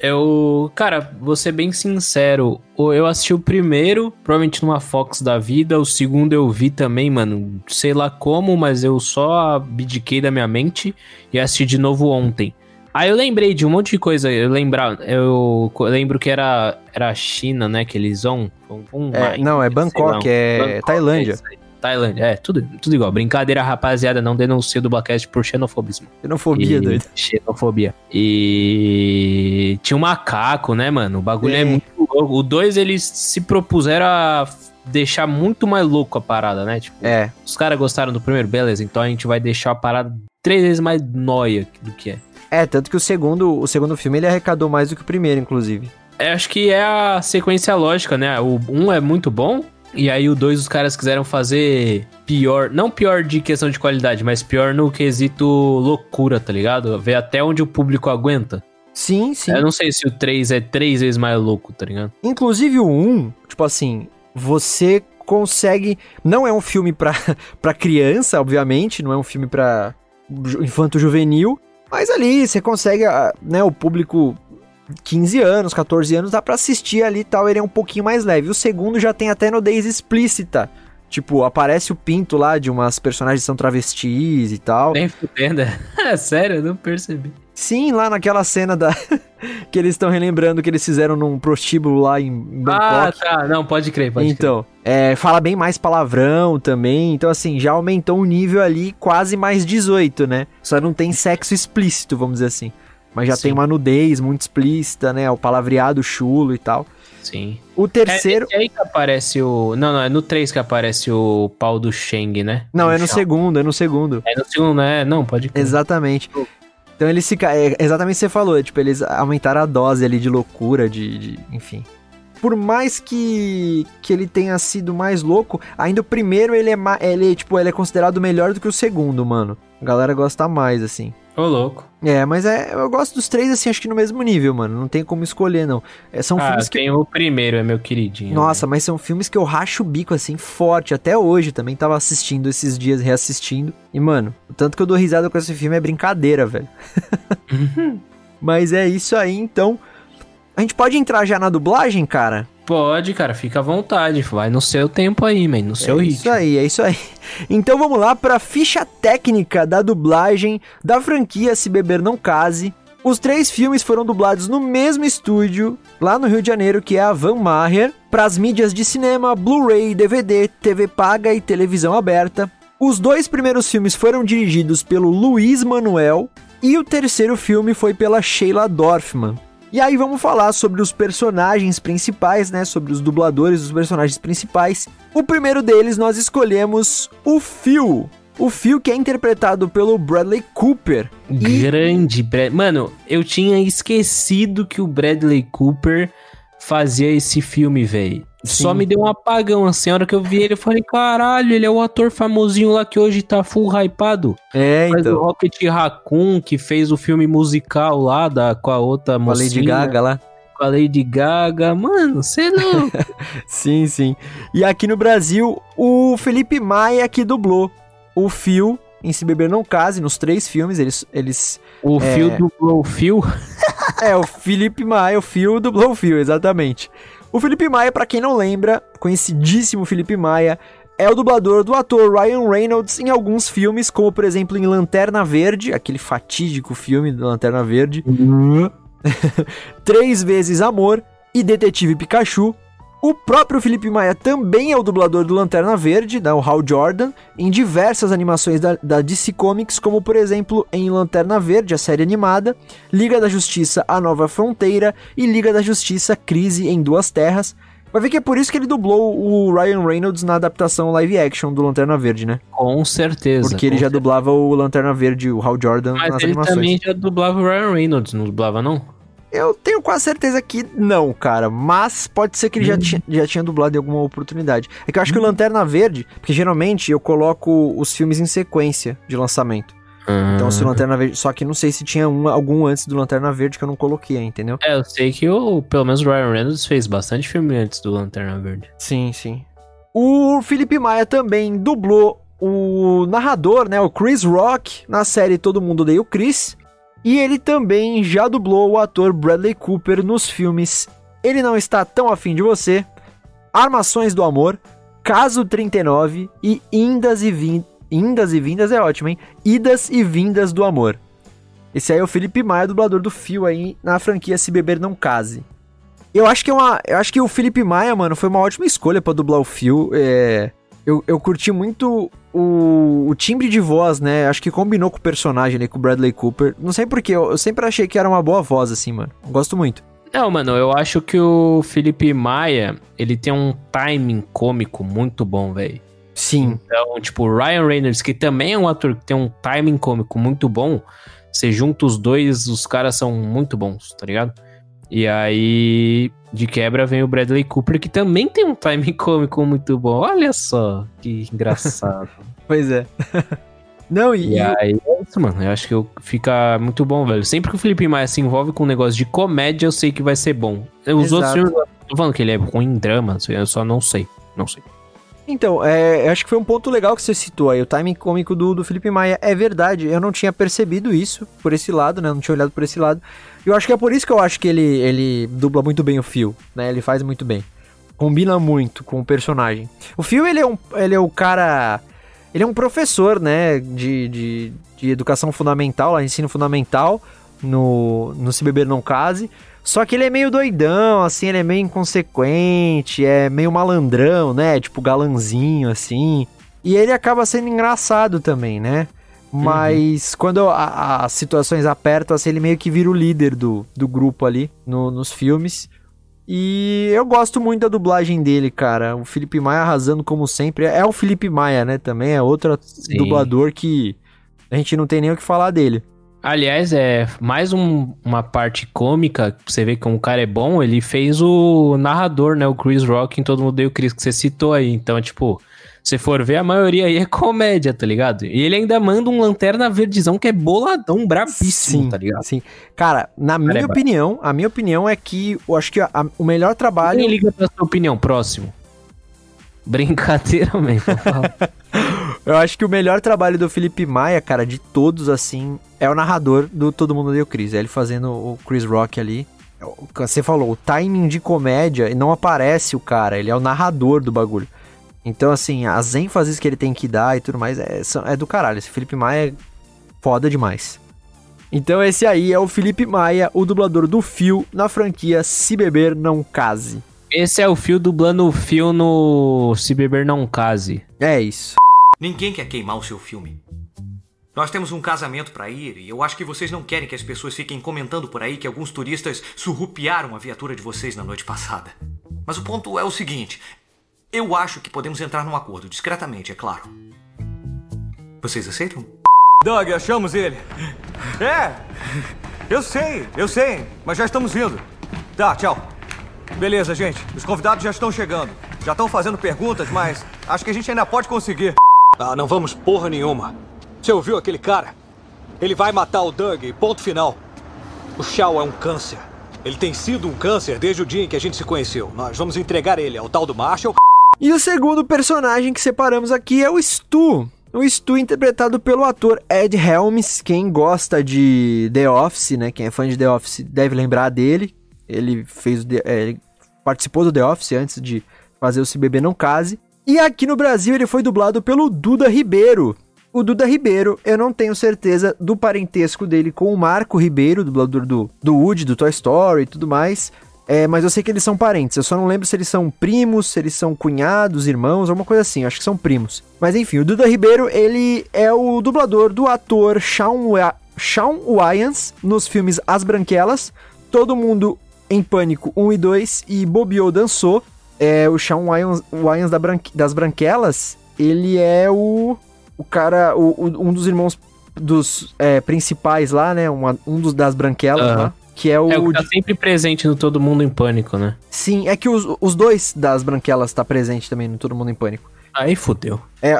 Eu, cara, vou ser bem sincero. Eu assisti o primeiro, provavelmente numa Fox da vida. O segundo eu vi também, mano. Sei lá como, mas eu só abdiquei da minha mente e assisti de novo ontem. Aí eu lembrei de um monte de coisa. Eu lembrar, eu lembro que era era China, né? Que eles vão. vão é, não, é Bangkok, é Bangkok, Tailândia. É Tailândia, é, tudo, tudo igual. Brincadeira, rapaziada, não denuncie do Blackcast por xenofobismo. Xenofobia, e... doido. Xenofobia. E tinha um macaco, né, mano? O bagulho é, é muito louco. O 2, eles se propuseram a deixar muito mais louco a parada, né? Tipo, é. Os caras gostaram do primeiro, beleza, então a gente vai deixar a parada três vezes mais noia do que é. É, tanto que o segundo, o segundo filme ele arrecadou mais do que o primeiro, inclusive. É, acho que é a sequência lógica, né? O um é muito bom, e aí o 2 os caras quiseram fazer pior, não pior de questão de qualidade, mas pior no quesito loucura, tá ligado? Ver até onde o público aguenta. Sim, sim. Eu não sei se o 3 é três vezes mais louco, tá ligado? Inclusive o 1, tipo assim, você consegue. Não é um filme pra, pra criança, obviamente, não é um filme pra infanto juvenil. Mas ali você consegue, ah, né, o público 15 anos, 14 anos, dá pra assistir ali e tal, ele é um pouquinho mais leve. O segundo já tem até nudez explícita. Tipo, aparece o pinto lá de umas personagens que são travestis e tal. Nem fudendo. É sério, eu não percebi. Sim, lá naquela cena da que eles estão relembrando que eles fizeram num prostíbulo lá em Bangkok. Ah, tá. Não, pode crer, pode então, crer. É, fala bem mais palavrão também. Então, assim, já aumentou o nível ali quase mais 18, né? Só não tem sexo explícito, vamos dizer assim. Mas já Sim. tem uma nudez muito explícita, né? O palavreado chulo e tal. Sim. O terceiro. É, esse aí que aparece o. Não, não, é no 3 que aparece o pau do Sheng, né? Não, é no chão. segundo, é no segundo. É no segundo, né? Não, pode crer. Exatamente. Então eles fica é exatamente o que você falou, tipo, eles aumentaram a dose ali de loucura, de, de- enfim. Por mais que, que ele tenha sido mais louco, ainda o primeiro ele é, ma- ele, tipo, ele é considerado melhor do que o segundo, mano. A galera gosta mais, assim. Ô, louco. É, mas é, eu gosto dos três, assim, acho que no mesmo nível, mano. Não tem como escolher, não. É, são ah, filmes que tem o primeiro, é meu queridinho. Nossa, mas são filmes que eu racho o bico, assim, forte. Até hoje também tava assistindo esses dias, reassistindo. E, mano, o tanto que eu dou risada com esse filme é brincadeira, velho. Uhum. Mas é isso aí, então. A gente pode entrar já na dublagem, cara? Pode, cara, fica à vontade. Vai no seu tempo aí, man, no seu é ritmo. isso aí, é isso aí. Então vamos lá pra ficha técnica da dublagem da franquia Se Beber Não Case. Os três filmes foram dublados no mesmo estúdio, lá no Rio de Janeiro, que é a Van Maher, para as mídias de cinema, Blu-ray, DVD, TV paga e televisão aberta. Os dois primeiros filmes foram dirigidos pelo Luiz Manuel e o terceiro filme foi pela Sheila Dorfman. E aí vamos falar sobre os personagens principais, né? Sobre os dubladores dos personagens principais. O primeiro deles nós escolhemos o Phil. O Phil que é interpretado pelo Bradley Cooper. Grande Brad... Mano, eu tinha esquecido que o Bradley Cooper fazia esse filme, velho. Só me deu um apagão. Assim, a hora que eu vi ele, eu falei, caralho, ele é o ator famosinho lá que hoje tá full hypado. é, Faz o então, Rocket Raccoon, que fez o filme musical lá da, com a outra com a mocinha. Lady Gaga lá. Com a Lady Gaga. Mano, você não... Sim, sim. E aqui no Brasil, o Felipe Maia que dublou o Phil em Se Beber Não Case, nos três filmes, eles... eles O É. fio dublou o fio. é, o Felipe Maia, o Phil dublou o Phil, exatamente. O Felipe Maia, pra quem não lembra, conhecidíssimo Felipe Maia, é o dublador do ator Ryan Reynolds em alguns filmes, como por exemplo em Lanterna Verde, aquele fatídico filme do Lanterna Verde, Três Vezes Amor e Detetive Pikachu. O próprio Felipe Maia também é o dublador do Lanterna Verde, da o Hal Jordan, em diversas animações da, da DC Comics, como por exemplo em Lanterna Verde, a série animada, Liga da Justiça A Nova Fronteira e Liga da Justiça Crise em Duas Terras. Vai ver que é por isso que ele dublou o Ryan Reynolds na adaptação live action do Lanterna Verde, né? Com certeza. Porque ele com já certeza. dublava o Lanterna Verde, o Hal Jordan, Mas nas ele animações. também já dublava o Ryan Reynolds, não dublava não? Eu tenho quase certeza que não, cara. Mas pode ser que ele já, Hum. tinha, já tinha dublado em alguma oportunidade. É que eu acho que o Lanterna Verde, porque geralmente eu coloco os filmes em sequência de lançamento. Então, se o Lanterna Verde. Só que não sei se tinha um, algum antes do Lanterna Verde que eu não coloquei, entendeu? É, eu sei que o, pelo menos o Ryan Reynolds fez bastante filme antes do Lanterna Verde. Sim, sim. O Felipe Maia também dublou o narrador, né? O Chris Rock, na série Todo Mundo Odeia o Chris. E ele também já dublou o ator Bradley Cooper nos filmes Ele Não Está Tão Afim de Você, Armações do Amor, Caso 39 e Indas e Vindas. Indas e Vindas é ótimo, hein? Idas e Vindas do Amor. Esse aí é o Felipe Maia, dublador do Fio aí na franquia Se Beber Não Case. Eu acho que é uma. Eu acho que o Felipe Maia, mano, foi uma ótima escolha pra dublar o Phil. É, eu, eu curti muito o, o timbre de voz, né? Acho que combinou com o personagem ali, com o Bradley Cooper. Não sei porquê, eu, eu sempre achei que era uma boa voz, assim, mano. Gosto muito. Não, mano, eu acho que o Felipe Maia, ele tem um timing cômico muito bom, velho. Sim. Então, tipo, o Ryan Reynolds, que também é um ator que tem um timing cômico muito bom, você junta os dois, os caras são muito bons, tá ligado? E aí, de quebra, vem o Bradley Cooper, que também tem um timing cômico muito bom. Olha só, que engraçado. Pois é. Não, e. e aí, é isso, mano. Eu acho que eu- fica muito bom, velho. Sempre que o Felipe Maia se envolve com um negócio de comédia, eu sei que vai ser bom. Os outros Exato. filmes, eu tô falando que ele é ruim em drama, eu só não sei. Não sei. Então, é, eu acho que foi um ponto legal que você citou aí, o timing cômico do, do Felipe Maia. É verdade, eu não tinha percebido isso por esse lado, né? Eu não tinha olhado por esse lado. Eu acho que é por isso que eu acho que ele, ele dubla muito bem o Phil, né? Ele faz muito bem. Combina muito com o personagem. O Phil, ele é um, ele é o cara... Ele é um professor, né? De, de, de educação fundamental, lá, ensino fundamental, no, no Se Beber Não Case. Só que ele é meio doidão, assim, ele é meio inconsequente, é meio malandrão, né? Tipo galanzinho, assim. E ele acaba sendo engraçado também, né? Mas quando a- as situações apertam, assim, ele meio que vira o líder do, do grupo ali no- nos filmes. E eu gosto muito da dublagem dele, cara. O Felipe Maia arrasando como sempre. É o Felipe Maia, né? Também é outro Sim. dublador que a gente não tem nem o que falar dele. Aliás, é mais um- uma parte cômica, você ver como o cara é bom, ele fez o narrador, né? O Chris Rock em Todo Mundo Deu Chris, que você citou aí. Então, tipo, se for ver, a maioria aí é comédia, tá ligado? E ele ainda manda um lanterna verdezão que é boladão, brabíssimo, tá ligado? Sim. Cara, na minha é opinião, a minha opinião é que eu acho que a- o melhor trabalho. Quem liga pra sua opinião? Próximo. Brincadeira mesmo. Eu acho que o melhor trabalho do Felipe Maia, cara, de todos, assim, é o narrador do Todo Mundo Deu Chris. É ele fazendo o Chris Rock ali. Que Você falou, o timing de comédia, não aparece o cara, ele é o narrador do bagulho. Então, assim, as ênfases que ele tem que dar e tudo mais é, é do caralho. Esse Felipe Maia é foda demais. Então, esse aí é o Felipe Maia, o dublador do Fio na franquia Se Beber Não Case. Esse é o fio dublando o fio no Se Beber Não Case. É isso. Ninguém quer queimar o seu filme. Nós temos um casamento pra ir e eu acho que vocês não querem que as pessoas fiquem comentando por aí que alguns turistas surrupiaram a viatura de vocês na noite passada. Mas o ponto é o seguinte: eu acho que podemos entrar num acordo, discretamente, é claro. Vocês aceitam? Doug, achamos ele. É, eu sei, eu sei, mas já estamos indo. Tá, tchau. Beleza, gente, os convidados já estão chegando. Já estão fazendo perguntas, mas acho que a gente ainda pode conseguir. Ah, não vamos porra nenhuma. Você ouviu aquele cara? Ele vai matar o Doug, ponto final. O Shaw é um câncer. Ele tem sido um câncer desde o dia em que a gente se conheceu. Nós vamos entregar ele ao tal do Marshall. E o segundo personagem que separamos aqui é o Stu. O Stu interpretado pelo ator Ed Helms. Quem gosta de The Office, né? Quem é fã de The Office deve lembrar dele. Ele fez, é, ele participou do The Office antes de fazer o Se Beber Não Case. E aqui no Brasil ele foi dublado pelo Duda Ribeiro. O Duda Ribeiro, eu não tenho certeza do parentesco dele com o Marco Ribeiro, dublador do, do Woody, do Toy Story e tudo mais. É, mas eu sei que eles são parentes. Eu só não lembro se eles são primos, se eles são cunhados, irmãos, alguma coisa assim. Eu acho que são primos. Mas enfim, o Duda Ribeiro, ele é o dublador do ator Shawn, Shawn Wayans nos filmes As Branquelas, Todo Mundo em Pânico 1 e 2 e Bobiou Dançou. É, o Shawn Wayans, Wayans da Branque- das Branquelas, ele é o, o cara, o- o- um dos irmãos dos é, principais lá, né? Uma- um dos das Branquelas Aham. lá. Que é o, É o que tá sempre presente no Todo Mundo em Pânico, né? Sim, é que os, os dois das branquelas tá presente também no Todo Mundo em Pânico. Aí fudeu. É,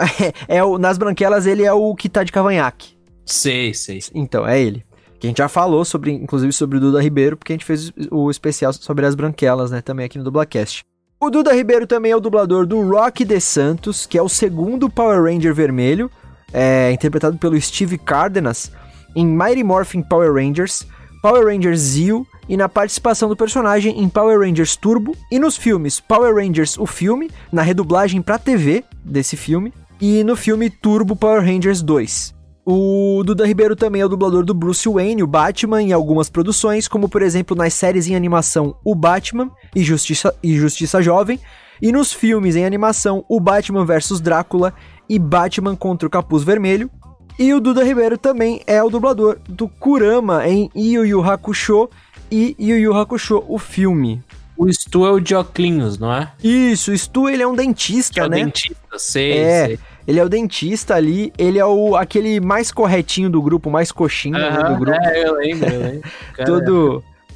é, o, nas branquelas ele é o que tá de cavanhaque. Sei, sei. Então, é ele. Que a gente já falou sobre, inclusive sobre o Duda Ribeiro, porque a gente fez o especial sobre as branquelas, né, também aqui no Dublacast. O Duda Ribeiro também é o dublador do Rock de Santos, que é o segundo Power Ranger vermelho, é, interpretado pelo Steve Cardenas, em Mighty Morphin Power Rangers, Power Rangers Zeo e na participação do personagem em Power Rangers Turbo e nos filmes Power Rangers o filme, na redublagem pra TV desse filme, e no filme Turbo Power Rangers 2. O Duda Ribeiro também é o dublador do Bruce Wayne, o Batman, em algumas produções, como por exemplo nas séries em animação O Batman e Justiça, e Justiça Jovem, e nos filmes em animação O Batman vs Drácula e Batman contra o Capuz Vermelho. E o Duda Ribeiro também é o dublador do Kurama em Yu Yu Hakusho e Yu Yu Hakusho, o filme. O Stu é o de Oclinhos, não é? Isso, o Stu, ele é um dentista, é o né? dentista, sei, É, sei. ele é o dentista ali, ele é o aquele mais corretinho do grupo, mais coxinha né, do grupo. é, eu lembro, eu lembro. Cara,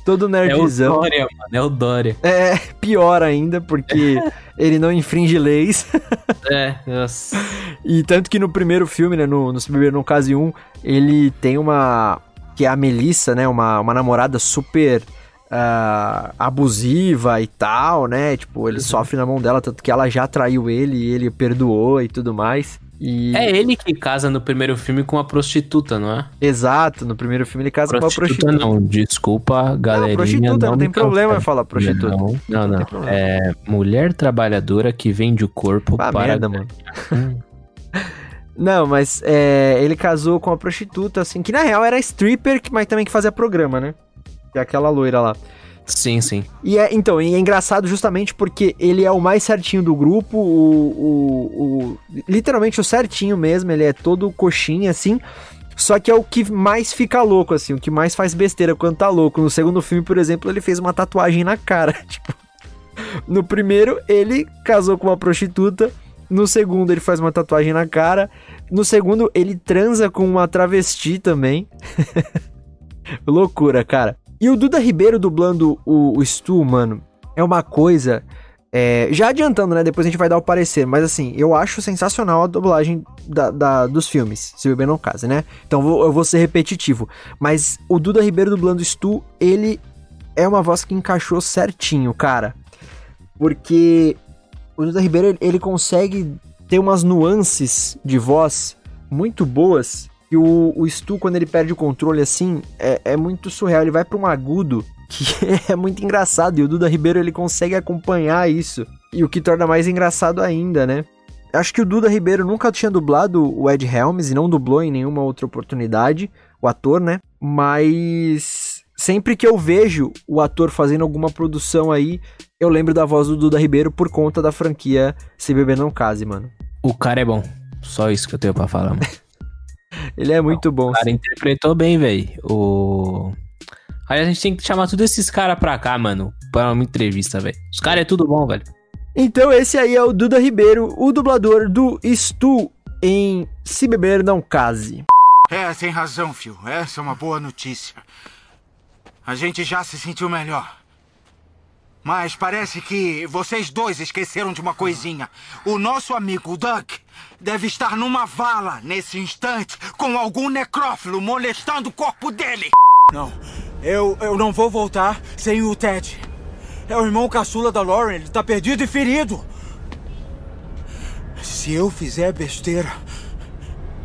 todo, todo É o nerdzão. Dória, mano, é o Dória. É, pior ainda, porque ele não infringe leis. É, nossa. E tanto que no primeiro filme, né, no, no Se Beber no Case 1, ele tem uma... Que é a Melissa, né, uma, uma namorada super ah, abusiva e tal, né? Tipo, ele sofre na mão dela, tanto que ela já traiu ele e ele perdoou e tudo mais. E... É ele que casa no primeiro filme com uma prostituta, não é? Exato, no primeiro filme ele casa com uma prostituta. não, desculpa, galerinha. prostituta, não tem me problema cancele. falar prostituta. Não, não, não. tem problema. É mulher trabalhadora que vende o corpo Ah, para... merda, mano. Não, mas é, ele casou com uma prostituta, assim, que na real era stripper, mas também que fazia programa, né? Que é aquela loira lá. Sim, sim. E é, então, e é engraçado justamente porque ele é o mais certinho do grupo, o, o, o- literalmente o certinho mesmo, ele é todo coxinha, assim, só que é o que mais fica louco, assim, o que mais faz besteira quando tá louco. No segundo filme, por exemplo, ele fez uma tatuagem na cara, tipo... No primeiro, ele casou com uma prostituta, no segundo, ele faz uma tatuagem na cara, no segundo, ele transa com uma travesti também. Loucura, cara. E o Duda Ribeiro dublando o, o Stu, mano, é uma coisa. é, já adiantando, né? Depois a gente vai dar o parecer, mas assim, eu acho sensacional a dublagem da, da- dos filmes, se beber não casa, né? Então vou- eu vou ser repetitivo. Mas o Duda Ribeiro dublando Stu, ele é uma voz que encaixou certinho, cara. Porque o Duda Ribeiro, ele consegue ter umas nuances de voz muito boas. E o, o Stu, quando ele perde o controle assim, é, é muito surreal. Ele vai pra um agudo que é muito engraçado. E o Duda Ribeiro, ele consegue acompanhar isso. E o que torna mais engraçado ainda, né? Acho que o Duda Ribeiro nunca tinha dublado o Ed Helms e não dublou em nenhuma outra oportunidade, o ator, né? Mas sempre que eu vejo o ator fazendo alguma produção aí, eu lembro da voz do Duda Ribeiro por conta da franquia Se Beber Não Case, mano. O cara é bom. Só isso que eu tenho pra falar, mano. Ele é muito bom. O cara interpretou bem, velho. O. Aí a gente tem que chamar todos esses caras pra cá, mano. Pra uma entrevista, velho. Os caras é tudo bom, velho. Então esse aí é o Duda Ribeiro, o dublador do Stu em Se Beber Não Case. É, tem razão, Phil. Essa é uma boa notícia. A gente já se sentiu melhor. Mas parece que vocês dois esqueceram de uma coisinha. O nosso amigo Doug deve estar numa vala nesse instante com algum necrófilo molestando o corpo dele. Não, eu, eu não vou voltar sem o Ted. É o irmão caçula da Lauren, ele tá perdido e ferido. Se eu fizer besteira,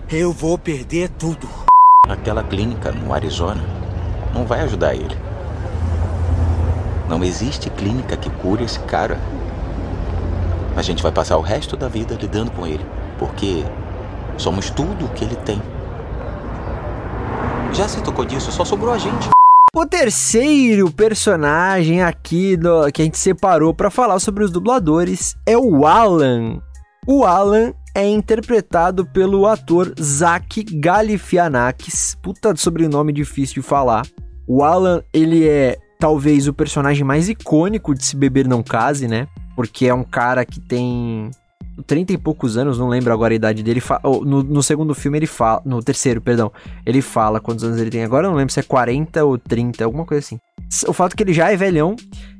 eu vou perder tudo. Aquela clínica no Arizona não vai ajudar ele. Não existe clínica que cure esse cara. A gente vai passar o resto da vida lidando com ele, porque somos tudo o que ele tem. Já se tocou disso, só sobrou a gente. O terceiro personagem aqui do- que a gente separou pra falar sobre os dubladores é o Alan. O Alan é interpretado pelo ator Zach Galifianakis. Puta sobrenome difícil de falar. O Alan, ele é talvez o personagem mais icônico de Se Beber Não Case, né? Porque é um cara que tem 30 e poucos anos, não lembro agora a idade dele. Oh, No, no segundo filme ele fala. No terceiro, perdão. Ele fala quantos anos ele tem agora, não lembro se é 40 ou 30, alguma coisa assim. O fato é que ele já é velhão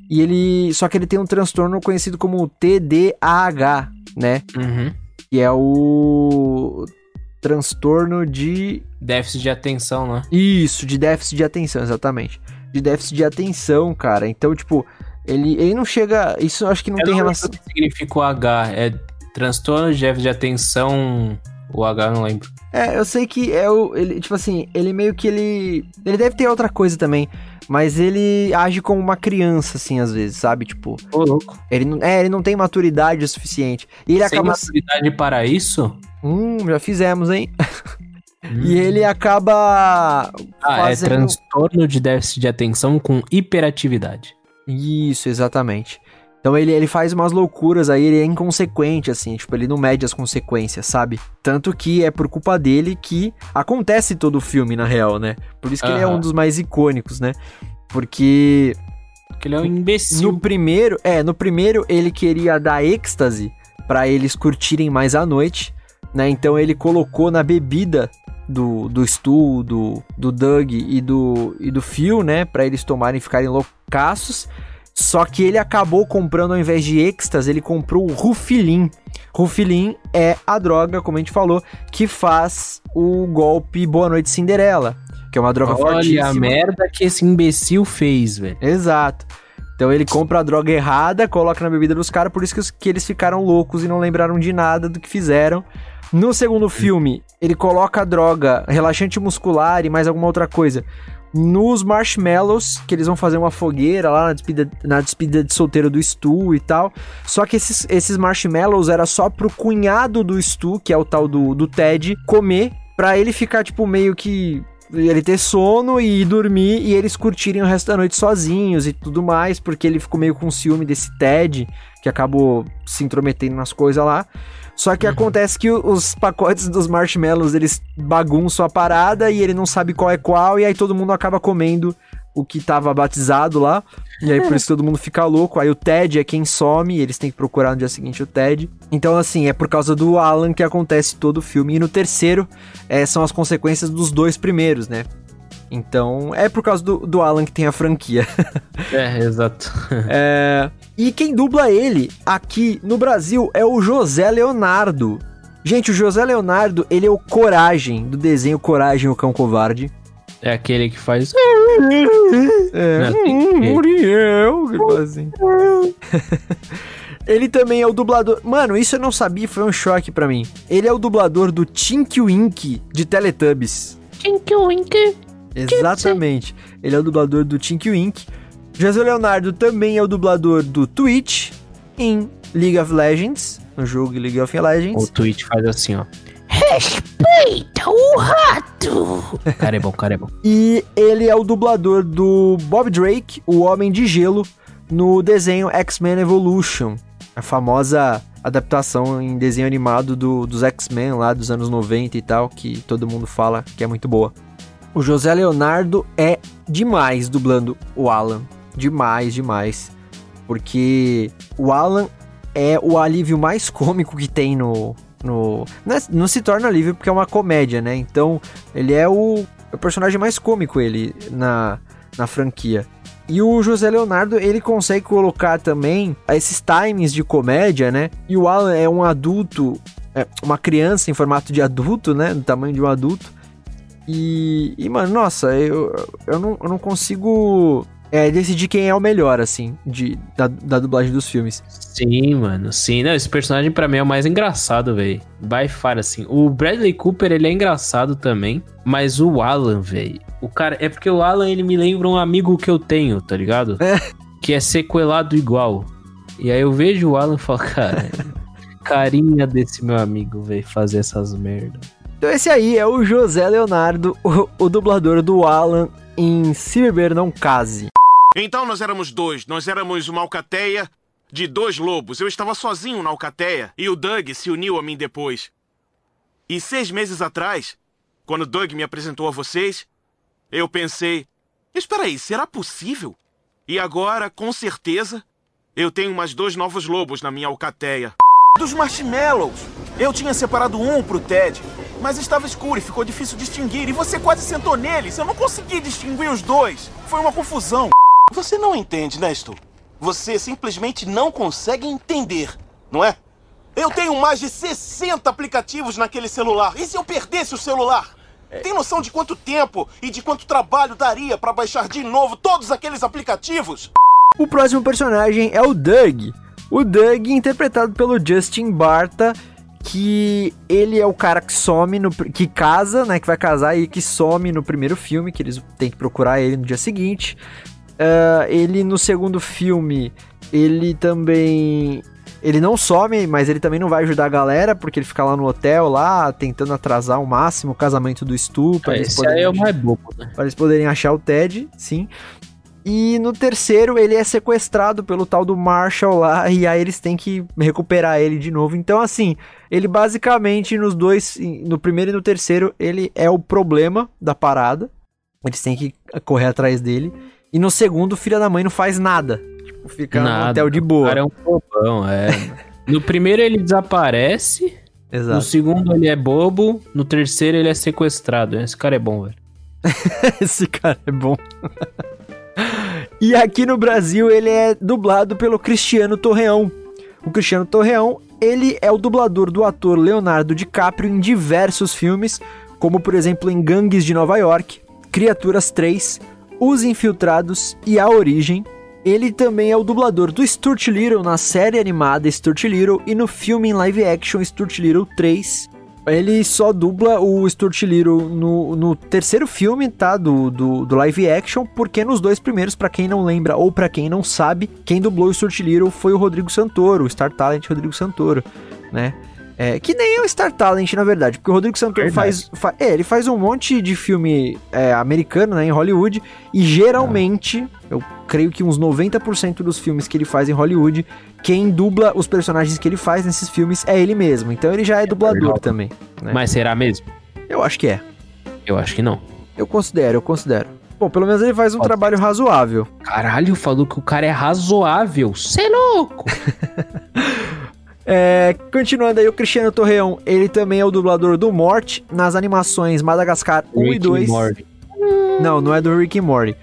e ele. Só que ele tem um transtorno conhecido como TDAH, né? Uhum. Que é o transtorno de. Déficit de atenção, né? Isso, de déficit de atenção, exatamente. De déficit de atenção, cara. Então, tipo, ele, ele não chega. Isso acho que não Eu tem não relação. o que significa o H. É transtorno de déficit de atenção. O H não lembro. É, eu sei que é o. Ele, tipo assim, ele meio que ele. Ele deve ter outra coisa também. Mas ele age como uma criança, assim, às vezes, sabe? Tipo, Ô, louco. ele não, é, ele não tem maturidade o suficiente. E ele Sem acaba. maturidade para isso? Hum, já fizemos, hein? e ele acaba. Ah, é fazendo- transtorno de déficit de atenção com hiperatividade. Isso, exatamente. Então ele, ele faz umas loucuras aí, ele é inconsequente, assim, tipo, ele não mede as consequências, sabe? Tanto que é por culpa dele que acontece todo o filme, na real, né? Por isso que ele é um dos mais icônicos, né? Porque Porque ele é um imbecil. no primeiro, é, no primeiro ele queria dar êxtase pra eles curtirem mais a noite, né? Então ele colocou na bebida do, do Stu, do, do Doug e do, e do Phil, né? Pra eles tomarem e ficarem loucaços. Só que ele acabou comprando, ao invés de êxtase, ele comprou o Rufilin. Rufilin é a droga, como a gente falou, que faz o golpe Boa Noite Cinderela. Que é uma droga Olha fortíssima. a merda que esse imbecil fez, velho. Exato. Então ele compra a droga errada, coloca na bebida dos caras, por isso que, os- que eles ficaram loucos e não lembraram de nada do que fizeram. No segundo filme, ele coloca droga relaxante muscular e mais alguma outra coisa nos marshmallows, que eles vão fazer uma fogueira lá na despedida, na despedida de solteiro do Stu e tal. Só que esses, esses marshmallows era só pro cunhado do Stu, que é o tal do, do Ted, comer, pra ele ficar, tipo, meio que ele ter sono e ir dormir e eles curtirem o resto da noite sozinhos e tudo mais, porque ele ficou meio com ciúme desse Ted, que acabou se intrometendo nas coisas lá. Só que acontece que os pacotes dos marshmallows, eles bagunçam a parada e ele não sabe qual é qual, e aí todo mundo acaba comendo o que tava batizado lá. E aí por isso todo mundo fica louco. Aí o Ted é quem some, e eles têm que procurar no dia seguinte o Ted. Então, assim, é por causa do Alan que acontece todo o filme. E no terceiro, é, são as consequências dos dois primeiros, né? Então, é por causa do, do Alan que tem a franquia. É, exato. É, E quem dubla ele aqui no Brasil é o José Leonardo. Gente, o José Leonardo, ele é o Coragem, do desenho Coragem, o Cão Covarde. É aquele que faz. É, que- hum, Muriel, que fala assim. Ele também é o dublador. Mano, isso eu não sabia, foi um choque pra mim. Ele é o dublador do Tinky Winky de Teletubbies. Tinky Winky. Exatamente. Ele é o dublador do Tinky Winky. José Leonardo também é o dublador do Twitch em League of Legends, no jogo League of Legends. O Twitch faz assim, ó. Respeita o rato! Cara é bom, cara é bom. E ele é o dublador do Bob Drake, o Homem de Gelo, no desenho X-Men Evolution. A famosa adaptação em desenho animado do- dos X-Men lá dos anos 90 e tal, que todo mundo fala que é muito boa. O José Leonardo é demais dublando o Alan. Demais, demais. Porque o Alan é o alívio mais cômico que tem no. no não, é- não se torna alívio porque é uma comédia, né? Então, ele é o, é o personagem mais cômico, ele, na, na franquia. E o José Leonardo, ele consegue colocar também esses times de comédia, né? E o Alan é um adulto, é uma criança em formato de adulto, né? Do tamanho de um adulto. E, e mano, nossa, eu, eu, não, eu não consigo é, decidir quem é o melhor, assim, de, da, da dublagem dos filmes. Sim, mano, sim. Não, esse personagem pra mim é o mais engraçado, velho. By far, assim. O Bradley Cooper, ele é engraçado também, mas o Alan, velho. O cara. É porque o Alan, ele me lembra um amigo que eu tenho, tá ligado? É. Que é sequelado igual. E aí eu vejo o Alan e falo, cara. carinha desse meu amigo, velho, fazer essas merdas. Então esse aí é o José Leonardo, o, o dublador do Alan em Se Beber Não Case. Então nós éramos dois. Nós éramos uma alcateia de dois lobos. Eu estava sozinho na alcateia e o Doug se uniu a mim depois. E seis meses atrás, quando Doug me apresentou a vocês, eu pensei: espera aí, será possível? E agora, com certeza, eu tenho mais dois novos lobos na minha alcateia. Dos marshmallows. Eu tinha separado um pro Ted, mas estava escuro e ficou difícil distinguir. E você quase sentou neles. Eu não consegui distinguir os dois. Foi uma confusão. Você não entende, né, Stu? Você simplesmente não consegue entender, não é? Eu tenho mais de 60 aplicativos naquele celular. E se eu perdesse o celular? Tem noção de quanto tempo e de quanto trabalho daria pra baixar de novo todos aqueles aplicativos? O próximo personagem é o Doug. O Doug, interpretado pelo Justin Barta, que ele é o cara que some, no, que casa, né, que vai casar e que some no primeiro filme, que eles têm que procurar ele no dia seguinte. Ah, ele no segundo filme, ele também... Ele não some, mas ele também não vai ajudar a galera, porque ele fica lá no hotel, lá, tentando atrasar ao máximo o casamento do Stu. pra eles Esse aí é o poderem- mais bobo, né? para eles poderem achar o Ted, sim. E no terceiro, ele é sequestrado pelo tal do Marshall lá, e aí eles têm que recuperar ele de novo. Então, assim, ele basicamente nos dois, no primeiro e no terceiro, ele é o problema da parada. Eles têm que correr atrás dele. E no segundo, o filho da mãe não faz nada. Tipo, fica no Nada, hotel de O boa. cara é um bobão, é. no primeiro ele desaparece. No Exato. segundo ele é bobo. No terceiro ele é sequestrado. Esse cara é bom, velho. Esse cara é bom. E aqui no Brasil ele é dublado pelo Cristiano Torreão. O Cristiano Torreão, ele é o dublador do ator Leonardo DiCaprio em diversos filmes, como por exemplo em Gangues de Nova York, Criaturas 3, Os Infiltrados e A Origem. Ele também é o dublador do Stuart Little na série animada Stuart Little e no filme em live action Stuart Little 3. Ele só dubla o Stuart Little no, no terceiro filme, tá? Do, do, do live action, porque nos dois primeiros, pra quem não lembra ou pra quem não sabe, quem dublou o Stuart Little foi o Rodrigo Santoro, o Star Talent Rodrigo Santoro, né? É, que nem é o Star Talent, na verdade, porque o Rodrigo Santoro faz, fa- É, ele faz um monte de filme é, americano, né, em Hollywood, e geralmente, eu creio que uns 90% dos filmes que ele faz em Hollywood, quem dubla os personagens que ele faz nesses filmes é ele mesmo. Então ele já é dublador legal. também. né? Mas será mesmo? Eu acho que é. Eu acho que não. Eu considero, eu considero. Bom, pelo menos ele faz um Pode trabalho razoável. Caralho, falou que o cara é razoável. Cê é louco! É, continuando aí, o Cristiano Torreão, ele também é o dublador do Morte nas animações Madagascar 1 e Rick 2. Morty. Não, não é do Rick e Morty.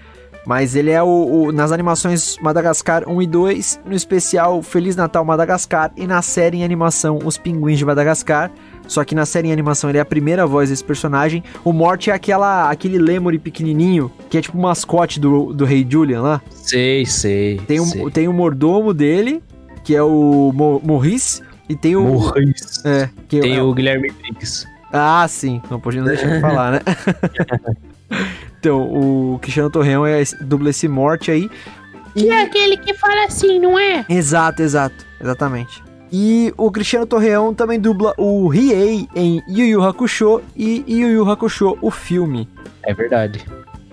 Mas ele é o, o- nas animações Madagascar 1 e 2, no especial Feliz Natal Madagascar e na série em animação Os Pinguins de Madagascar. Só que na série em animação ele é a primeira voz desse personagem. O Morty é aquela, aquele lemure pequenininho, que é tipo o mascote do, do Rei Julian lá. Sei, sei. Tem um, sei. tem o mordomo dele, que é o Mo Morris, e tem o... Morris. É, que Tem é, o Guilherme Briggs. Ah, sim. Não podia deixar de falar, né? então, o Cristiano Torreão é, dubla esse morte aí. Que é aquele que fala assim, não é? Exato, exato. Exatamente. E o Cristiano Torreão também dubla o Riei em Yu Yu Hakusho e Yu Yu Hakusho, o filme. É verdade.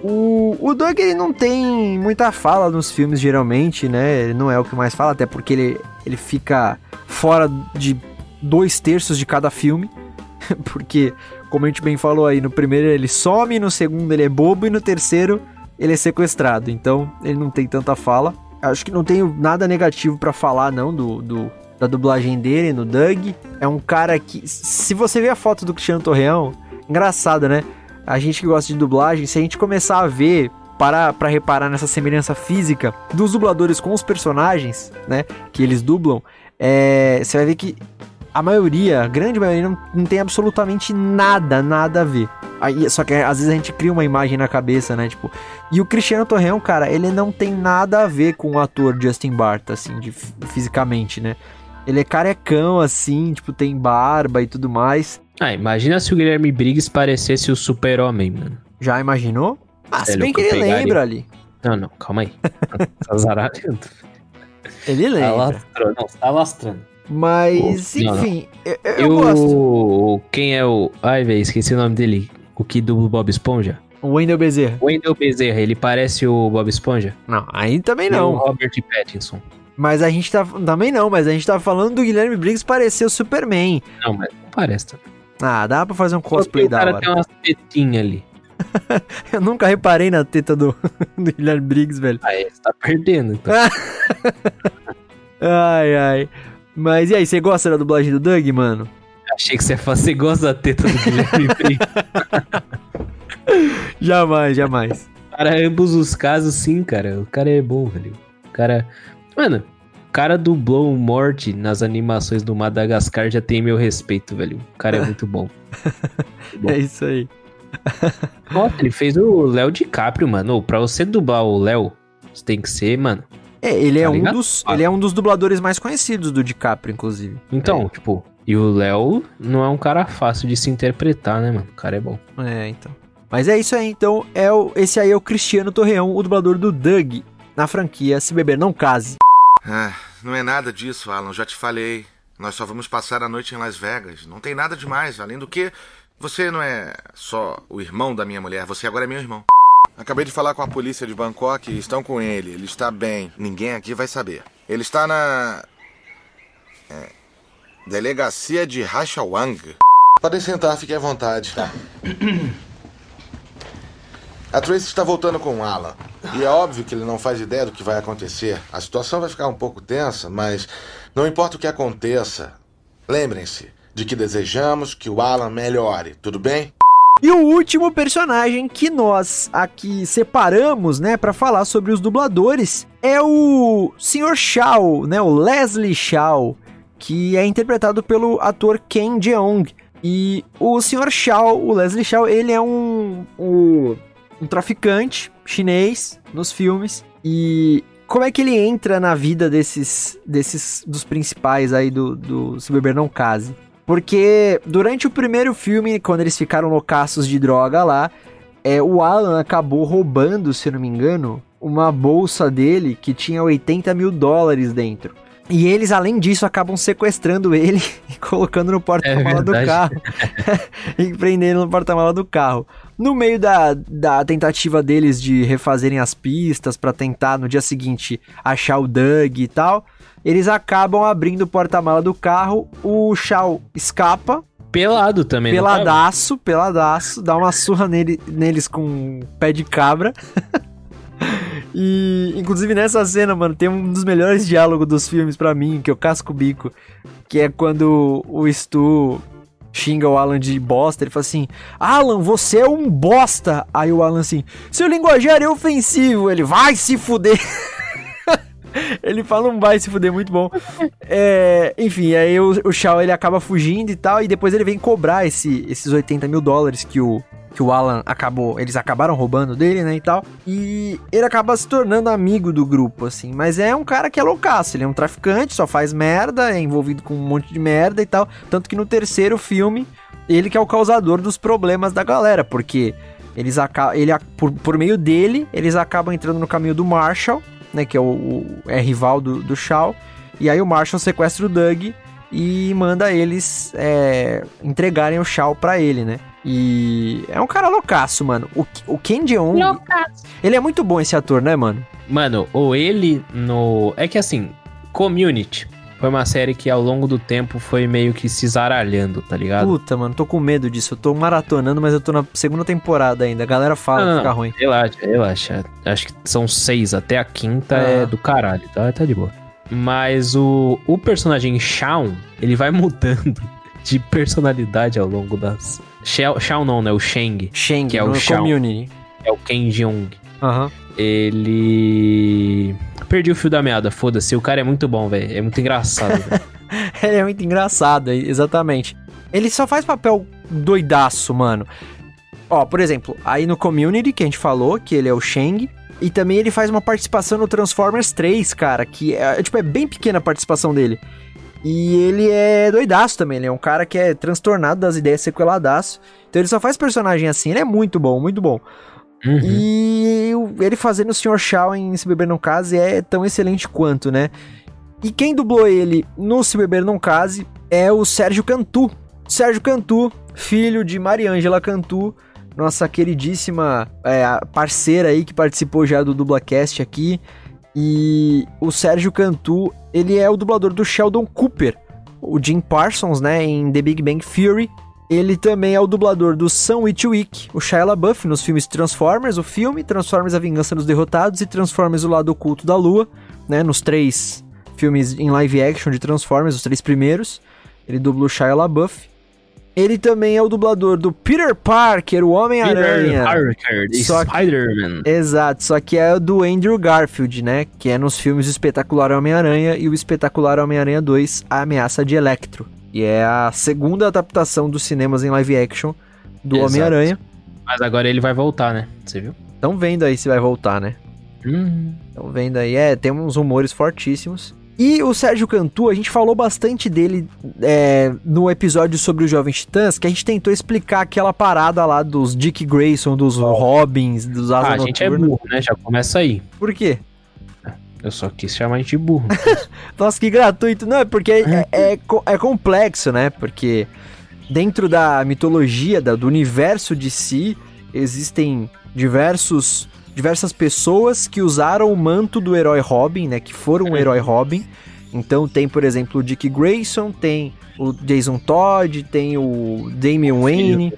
O, o Doug ele não tem muita fala nos filmes, geralmente, né? Ele não é o que mais fala, até porque ele, ele fica fora de dois terços de cada filme. porque, como a gente bem falou aí, no primeiro ele some, no segundo ele é bobo e no terceiro ele é sequestrado. Então ele não tem tanta fala. Acho que não tenho nada negativo pra falar, não, do, do- da dublagem dele no Doug. É um cara que, se você ver a foto do Cristiano Torreão, engraçado, né? A gente que gosta de dublagem, se a gente começar a ver, parar pra reparar nessa semelhança física dos dubladores com os personagens, né? Que eles dublam, é, você vai ver que a maioria, a grande maioria, não, não tem absolutamente nada, nada a ver. Aí, só que às vezes a gente cria uma imagem na cabeça, né? Tipo, e o Cristiano Torreão, cara, ele não tem nada a ver com o ator Justin Barta, assim, de, fisicamente, né? Ele é carecão, assim, tipo, tem barba e tudo mais. Ah, imagina se o Guilherme Briggs parecesse o super-homem, mano. Já imaginou? Ah, se É bem que ele pegaria. lembra ali. Não, não, calma aí. tá zaralhando. Ele Tá lembra. lastrando. Não, tá lastrando. Mas, Não, não. enfim, eu, eu Eu, gosto. Quem é o. Ai, velho, esqueci o nome dele. O que dubla o Bob Esponja? O Wendell Bezerra. Wendell Bezerra, ele parece o Bob Esponja? Não, aí também E o não. Robert Pattinson. Mas a gente tá. Também não, mas a gente tá falando do Guilherme Briggs parecer o Superman. Não, mas não parece. Tá? Ah, dá pra fazer um cosplay o da cara hora. tem umas tetinhas ali. Eu nunca reparei na teta do, do Guilherme Briggs, velho. Aí, você tá perdendo. Então. Ai, ai. Mas e aí, você gosta da dublagem do Doug, mano? Achei que você ia falar, você gosta da teta do Guilherme Briggs. Jamais, jamais. Para ambos os casos, sim, cara. O cara é bom, velho. O cara. Mano, o cara dublou o Morty nas animações do Madagascar já tem meu respeito, velho. O cara é muito bom. Bom. É isso aí. Nossa, ele fez o Léo DiCaprio, mano. Pra você dublar o Léo, você tem que ser, mano. É, ele é Tá um ligado? dos. Ah. Ele é um dos dubladores mais conhecidos do DiCaprio, inclusive. Então, tipo, e o Léo não é um cara fácil de se interpretar, né, mano? O cara é bom. É, então. Mas é isso aí, então. É o, esse aí é o Cristiano Torreão, o dublador do Doug na franquia Se Beber Não Case. Ah, não é nada disso, Alan. Já te falei. Nós só vamos passar a noite em Las Vegas. Não tem nada demais, além do que você não é só o irmão da minha mulher, você agora é meu irmão. Acabei de falar com a polícia de Bangkok e estão com ele. Ele está bem. Ninguém aqui vai saber. Ele está na. é, delegacia de Hachawang. Podem sentar, fiquem à vontade. Tá. A Tracy está voltando com o Alan. E é óbvio que ele não faz ideia do que vai acontecer. A situação vai ficar um pouco tensa, mas não importa o que aconteça, lembrem-se de que desejamos que o Alan melhore, tudo bem? E o último personagem que nós aqui separamos, né, para falar sobre os dubladores é o Sr. Shaw, né, o Leslie Shaw, que é interpretado pelo ator Ken Jeong. E o Sr. Shaw, o Leslie Shaw, ele é um, um, um traficante chinês nos filmes e como é que ele entra na vida desses, desses dos principais aí do, do Se Beber Não Case? Porque durante o primeiro filme, quando eles ficaram loucaços de droga lá, é, o Alan acabou roubando, se não me engano, uma bolsa dele que tinha 80 mil dólares dentro. E eles, além disso, acabam sequestrando ele e colocando no porta-mala É do carro. e prendendo no porta-mala do carro. No meio da, da tentativa deles de refazerem as pistas pra tentar no dia seguinte achar o Doug e tal, eles acabam abrindo o porta-mala do carro. O Shao escapa, Pelado também, peladaço, peladaço, dá uma surra nele, neles com um pé de cabra. e, inclusive, nessa cena, mano, tem um dos melhores diálogos dos filmes pra mim, que eu casco o bico, que é quando o Stu xinga o Alan de bosta, ele fala assim, Alan, você é um bosta! Aí o Alan assim, seu linguajar é ofensivo, ele, vai se fuder! Ele fala um vai se fuder muito bom. É, enfim, aí o, o Shao ele acaba fugindo e tal, e depois ele vem cobrar esse, esses 80 mil dólares que o, que o Alan acabou. Eles acabaram roubando dele, né? E tal. E ele acaba se tornando amigo do grupo, assim. Mas é um cara que é loucaço. Ele é um traficante, só faz merda, é envolvido com um monte de merda e tal. Tanto que no terceiro filme, ele que é o causador dos problemas da galera, porque. Eles acabam, ele, por, por meio dele, eles acabam entrando no caminho do Marshall, né, que é o, o- é rival do, do Shao. E aí o Marshall sequestra o Doug e manda eles é, entregarem o Shao pra ele, né? E é um cara loucaço, mano. O, o Ken Jeong, Loucaço. ele é muito bom esse ator, né, mano? Mano, ou ele no. É que assim, Community foi uma série que ao longo do tempo foi meio que se zaralhando, tá ligado? Puta, mano, tô com medo disso. Eu tô maratonando, mas eu tô na segunda temporada ainda. A galera fala que Não, fica não, ruim. Relaxa, relaxa. Acho que são seis, até a quinta Ah. é do caralho, tá? Tá de boa. Mas o, o personagem Shawn, ele vai mudando de personalidade ao longo das. Shao, Shawn não, né? O Sheng. Sheng, que é o. Community. É o Ken Jeong. Aham. Ele. Perdi o fio da meada, foda-se. O cara é muito bom, velho. É muito engraçado. Ele é muito engraçado, exatamente. Ele só faz papel doidaço, mano. Ó, por exemplo, aí no Community, que a gente falou, que ele é o Sheng. E também ele faz uma participação no Transformers 3, cara, que é, tipo, é bem pequena a participação dele. E ele é doidaço também, ele é um cara que é transtornado das ideias sequeladaço. Então ele só faz personagem assim, ele é muito bom, muito bom. Uhum. E ele fazendo o Sr. Shaw em Se Beber Não Case é tão excelente quanto, né? E quem dublou ele no Se Beber Não Case é o Sérgio Cantu. Sérgio Cantu, filho de Mariângela Cantu, nossa queridíssima é, parceira aí que participou já do Dublacast aqui. E o Sérgio Cantu, ele é o dublador do Sheldon Cooper, o Jim Parsons, né, em The Big Bang Theory. Ele também é o dublador do Sam Witwick, o Shia LaBeouf nos filmes Transformers, o filme, Transformers A Vingança dos Derrotados e Transformers O Lado Oculto da Lua, né, nos três filmes em live action de Transformers, os três primeiros. Ele dubla o Shia LaBeouf. Ele também é o dublador do Peter Parker, o Homem-Aranha. Peter Parker, the Só Spider-Man. Exato, só que é do Andrew Garfield, né? Que é nos filmes Espetacular Homem-Aranha e o Espetacular Homem-Aranha 2, A Ameaça de Electro. E é a segunda adaptação dos cinemas em live action do. Homem-Aranha. Mas agora ele vai voltar, né? Você viu? Estão vendo aí se vai voltar, né? Hum. Estão vendo aí, é, tem uns rumores fortíssimos. E o Sérgio Cantu, a gente falou bastante dele é, no episódio sobre os Jovens Titãs, que a gente tentou explicar aquela parada lá dos Dick Grayson, dos Robins, dos Asa Ah, a gente é burro, né? Já começa aí. Por quê? Eu só quis chamar a gente de burro. Nossa, que gratuito. Não, é porque é, é, co- é complexo, né? Porque dentro da mitologia, da- do universo de si, existem diversos, diversas pessoas que usaram o manto do herói Robin, né? Que foram o herói Robin. Então tem, por exemplo, o Dick Grayson, tem o Jason Todd, tem o Damian Wayne,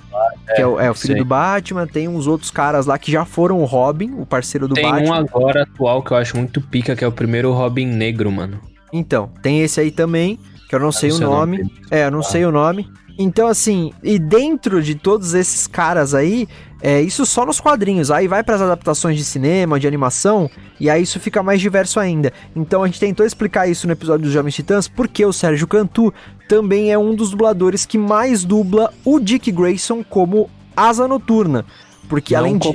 que é o, é o filho sei. do Batman, tem uns outros caras lá que já foram o Robin, o parceiro do Tem Batman. um agora atual que eu acho muito pica, que é o primeiro Robin Negro, mano. Então, tem esse aí também, que eu não sei não o sei nome. nome É, eu não sei o nome. Então, assim, e dentro de todos esses caras aí, é isso só nos quadrinhos. Aí vai para as adaptações de cinema, de animação, e aí isso fica mais diverso ainda. Então a gente tentou explicar isso no episódio dos Jovens Titãs, porque o Sérgio Cantu também é um dos dubladores que mais dubla o Dick Grayson como Asa Noturna. Porque Não além de.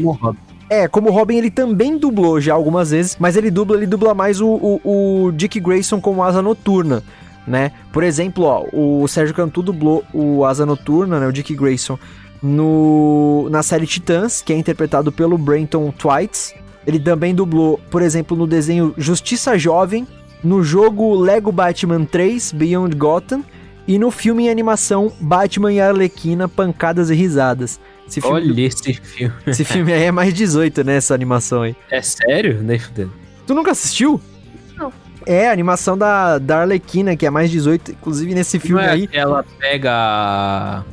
É, como Robin ele também dublou já algumas vezes, mas ele dubla, ele dubla mais o, o, o Dick Grayson como Asa Noturna, né? Por exemplo, ó, o Sérgio Cantu dublou o Asa Noturna, né, o Dick Grayson, no, na série Titãs, que é interpretado pelo Brenton Twites. Ele também dublou, por exemplo, no desenho Justiça Jovem, no jogo Lego Batman 3 Beyond Gotham e no filme em animação Batman e Arlequina Pancadas e Risadas. Esse filme, Olha esse filme. esse filme aí é mais 18, né, essa animação aí. É sério? Nem fudendo. Tu nunca assistiu? Não. É, a animação da, da Arlequina, que é mais 18, inclusive nesse filme Não é aí. ela pega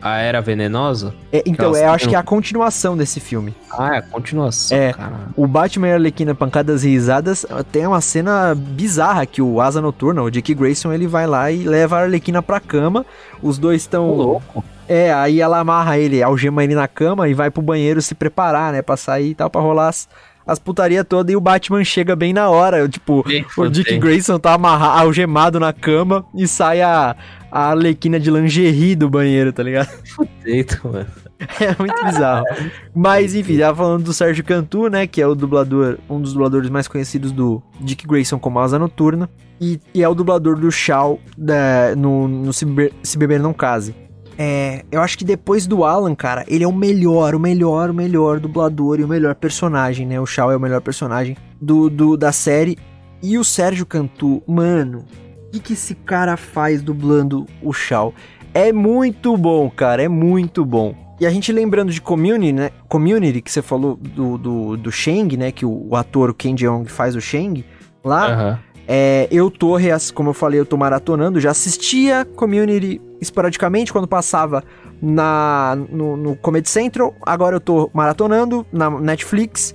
a... Era Venenosa? É, então, eu acho que é a continuação desse filme. Ah, é a continuação, É, o Batman e a Arlequina Pancadas e Risadas tem uma cena bizarra que o Asa Noturna, o Dick Grayson, ele vai lá e leva a Arlequina pra cama. Os dois estão. louco. É, aí ela amarra ele, algema ele na cama e vai pro banheiro se preparar, né? Pra sair e tal, pra rolar as, as putaria toda. E o Batman chega bem na hora. Tipo, o Dick. Grayson tá amarrado, algemado na cama e sai a, a Arlequina de lingerie do banheiro, tá ligado? Deito, mano. É muito bizarro. Mas, enfim, tava falando do Sérgio Cantu, né? Que é o dublador, um dos dubladores mais conhecidos do Dick Grayson como Asa Noturna. E, e é o dublador do Shao da- no, no Se Beber Não Case. É, eu acho que depois do Alan, cara, ele é o melhor, o melhor, o melhor dublador e o melhor personagem, né? O Shao é o melhor personagem do, do da série. E o Sérgio Cantu, mano, o que, que esse cara faz dublando o Shao? É muito bom, cara, é muito bom. E a gente lembrando de Community, né? Community, que você falou do, do, do Shang, né? Que o, o ator o Ken Jeong faz o Shang lá. Aham. É, eu tô, como eu falei, eu tô maratonando, já assistia Community esporadicamente quando passava na, no, no Comedy Central, agora eu tô maratonando na Netflix,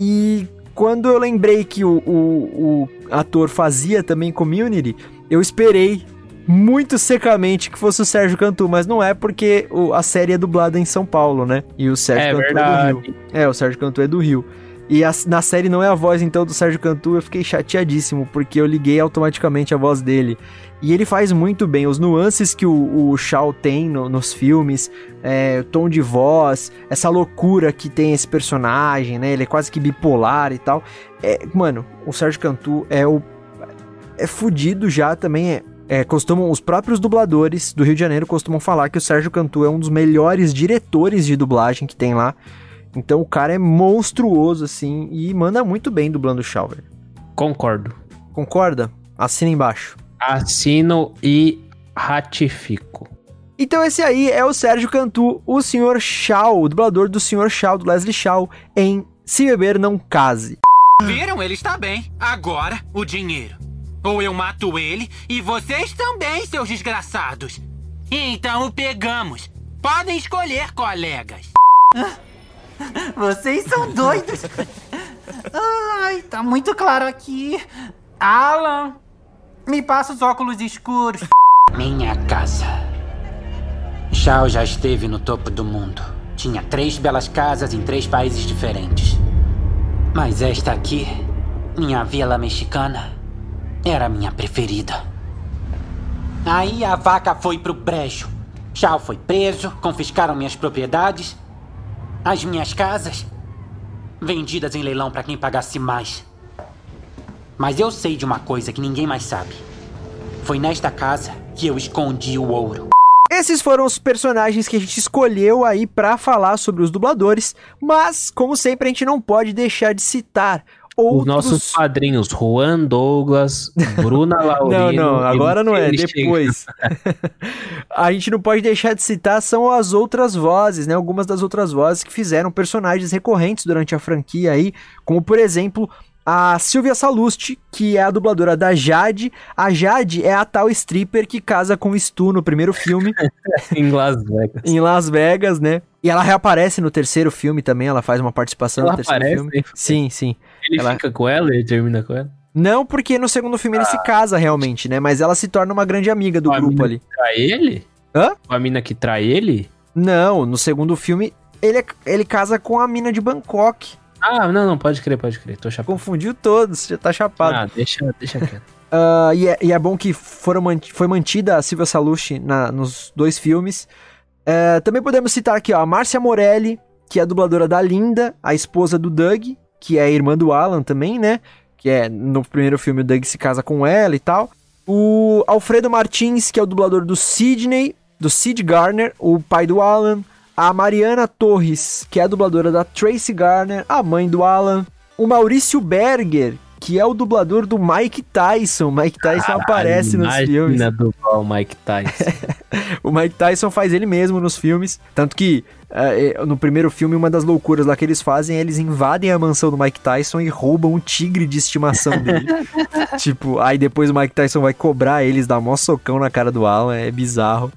e quando eu lembrei que o, o, o ator fazia também Community, eu esperei muito secamente que fosse o Sérgio Cantu, mas não é porque o- a série é dublada em São Paulo, né? E o Sérgio É Cantu é do verdade. Rio. É, o Sérgio Cantu é do Rio. E a- na série não é a voz então do Sérgio Cantu, eu fiquei chateadíssimo, porque eu liguei automaticamente a voz dele. E ele faz muito bem os nuances que o, o Shao tem no- nos filmes, é, o tom de voz, essa loucura que tem esse personagem, né? Ele é quase que bipolar e tal. É, mano, o Sérgio Cantu é o. É fudido já também. É, é, costumam, os próprios dubladores do Rio de Janeiro costumam falar que o Sérgio Cantu é um dos melhores diretores de dublagem que tem lá. Então o cara é monstruoso, assim, e manda muito bem dublando o Shao, velho. Concordo. Concorda? Assina embaixo. Assino e ratifico. Então esse aí é o Sérgio Cantu, o Sr. Shaw, o dublador do Sr. Shaw, do Leslie Shaw, em Se Beber Não Case. Viram? Ele está bem. Agora, o dinheiro. Ou eu mato ele e vocês também, seus desgraçados. Então o pegamos. Podem escolher, colegas. Vocês são doidos. Ai, tá muito claro aqui. Alan, me passa os óculos escuros. Minha casa. Shao já esteve no topo do mundo. Tinha três belas casas em três países diferentes. Mas esta aqui, minha vila mexicana, era minha preferida. Aí a vaca foi pro brejo. Shao foi preso, confiscaram minhas propriedades, as minhas casas, vendidas em leilão para quem pagasse mais. Mas eu sei de uma coisa que ninguém mais sabe. Foi nesta casa que eu escondi o ouro. Esses foram os personagens que a gente escolheu aí pra falar sobre os dubladores, mas como sempre a gente não pode deixar de citar outros Os nossos padrinhos, Juan Douglas, Bruna Não, Laurino. não, agora não é, depois. a gente não pode deixar de citar são as outras vozes, né? Algumas das outras vozes que fizeram personagens recorrentes durante a franquia aí, como por exemplo a Silvia Salusti, que é a dubladora da Jade. A Jade é a tal stripper que casa com o Stu no primeiro filme. em Las Vegas. em Las Vegas, né? E ela reaparece no terceiro filme também, ela faz uma participação Ela no terceiro aparece, filme. hein? Sim, sim. Ele Ela- fica com ela e termina com ela? Não, porque no segundo filme ele se casa realmente, né? Mas ela se torna uma grande amiga do Com a grupo mina ali. que Trai ele? Hã? Com a mina que trai ele? Não, no segundo filme ele, ele casa com a mina de Bangkok. Ah, não, não, pode crer, pode crer. Tô chapado. Confundiu todos, já tá chapado. Ah, deixa, deixa quieto. Ah, e, é, e é bom que foram foi mantida a Silvia Salusti na, nos dois filmes. É, também podemos citar aqui ó, a Márcia Morelli, que é a dubladora da Linda, a esposa do Doug, que é a irmã do Alan também, né? Que é no primeiro filme o Doug se casa com ela e tal. O Alfredo Martins, que é o dublador do Sidney, do Sid Garner, o pai do Alan. A Mariana Torres, que é a dubladora da Tracy Garner, a mãe do Alan. O Maurício Berger, que é o dublador do Mike Tyson. Mike Tyson Caralho, aparece nos filmes. dublar o Mike Tyson. o Mike Tyson faz ele mesmo nos filmes. Tanto que eh, no primeiro filme, uma das loucuras lá que eles fazem é eles invadem a mansão do Mike Tyson e roubam um tigre de estimação dele. tipo, aí depois o Mike Tyson vai cobrar eles, dá mó socão na cara do Alan, é bizarro.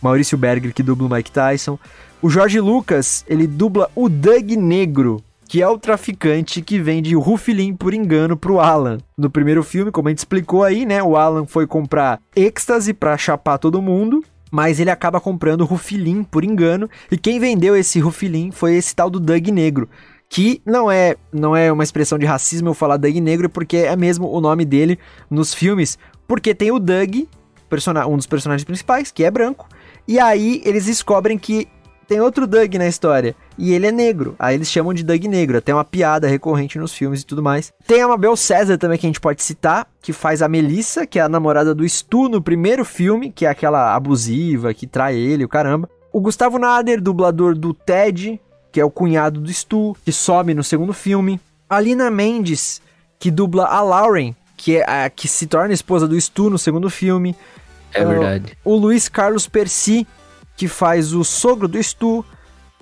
Maurício Berger que dubla o Mike Tyson. O Jorge Lucas, ele dubla o Doug Negro, que é o traficante que vende o Rufilin por engano pro Alan. No primeiro filme, como a gente explicou aí, né, o Alan foi comprar êxtase pra chapar todo mundo, mas ele acaba comprando o Rufilin por engano, e quem vendeu esse Rufilin foi esse tal do Doug Negro. Que não é, não é uma expressão de racismo eu falar Doug Negro, porque é mesmo o nome dele nos filmes. Porque tem o Doug, um dos personagens principais, que é branco, e aí eles descobrem que tem outro Doug na história. E ele é negro. Aí eles chamam de Doug Negro. Até uma piada recorrente nos filmes e tudo mais. Tem a Mabel César também que a gente pode citar, que faz a Melissa, que é a namorada do Stu no primeiro filme, que é aquela abusiva que trai ele, o caramba. O Gustavo Nader, dublador do Ted, que é o cunhado do Stu, que some no segundo filme. A Lina Mendes, que dubla a Lauren, que é a que se torna esposa do Stu no segundo filme. É Ah, verdade. O Luiz Carlos Percy, que faz o sogro do Stu.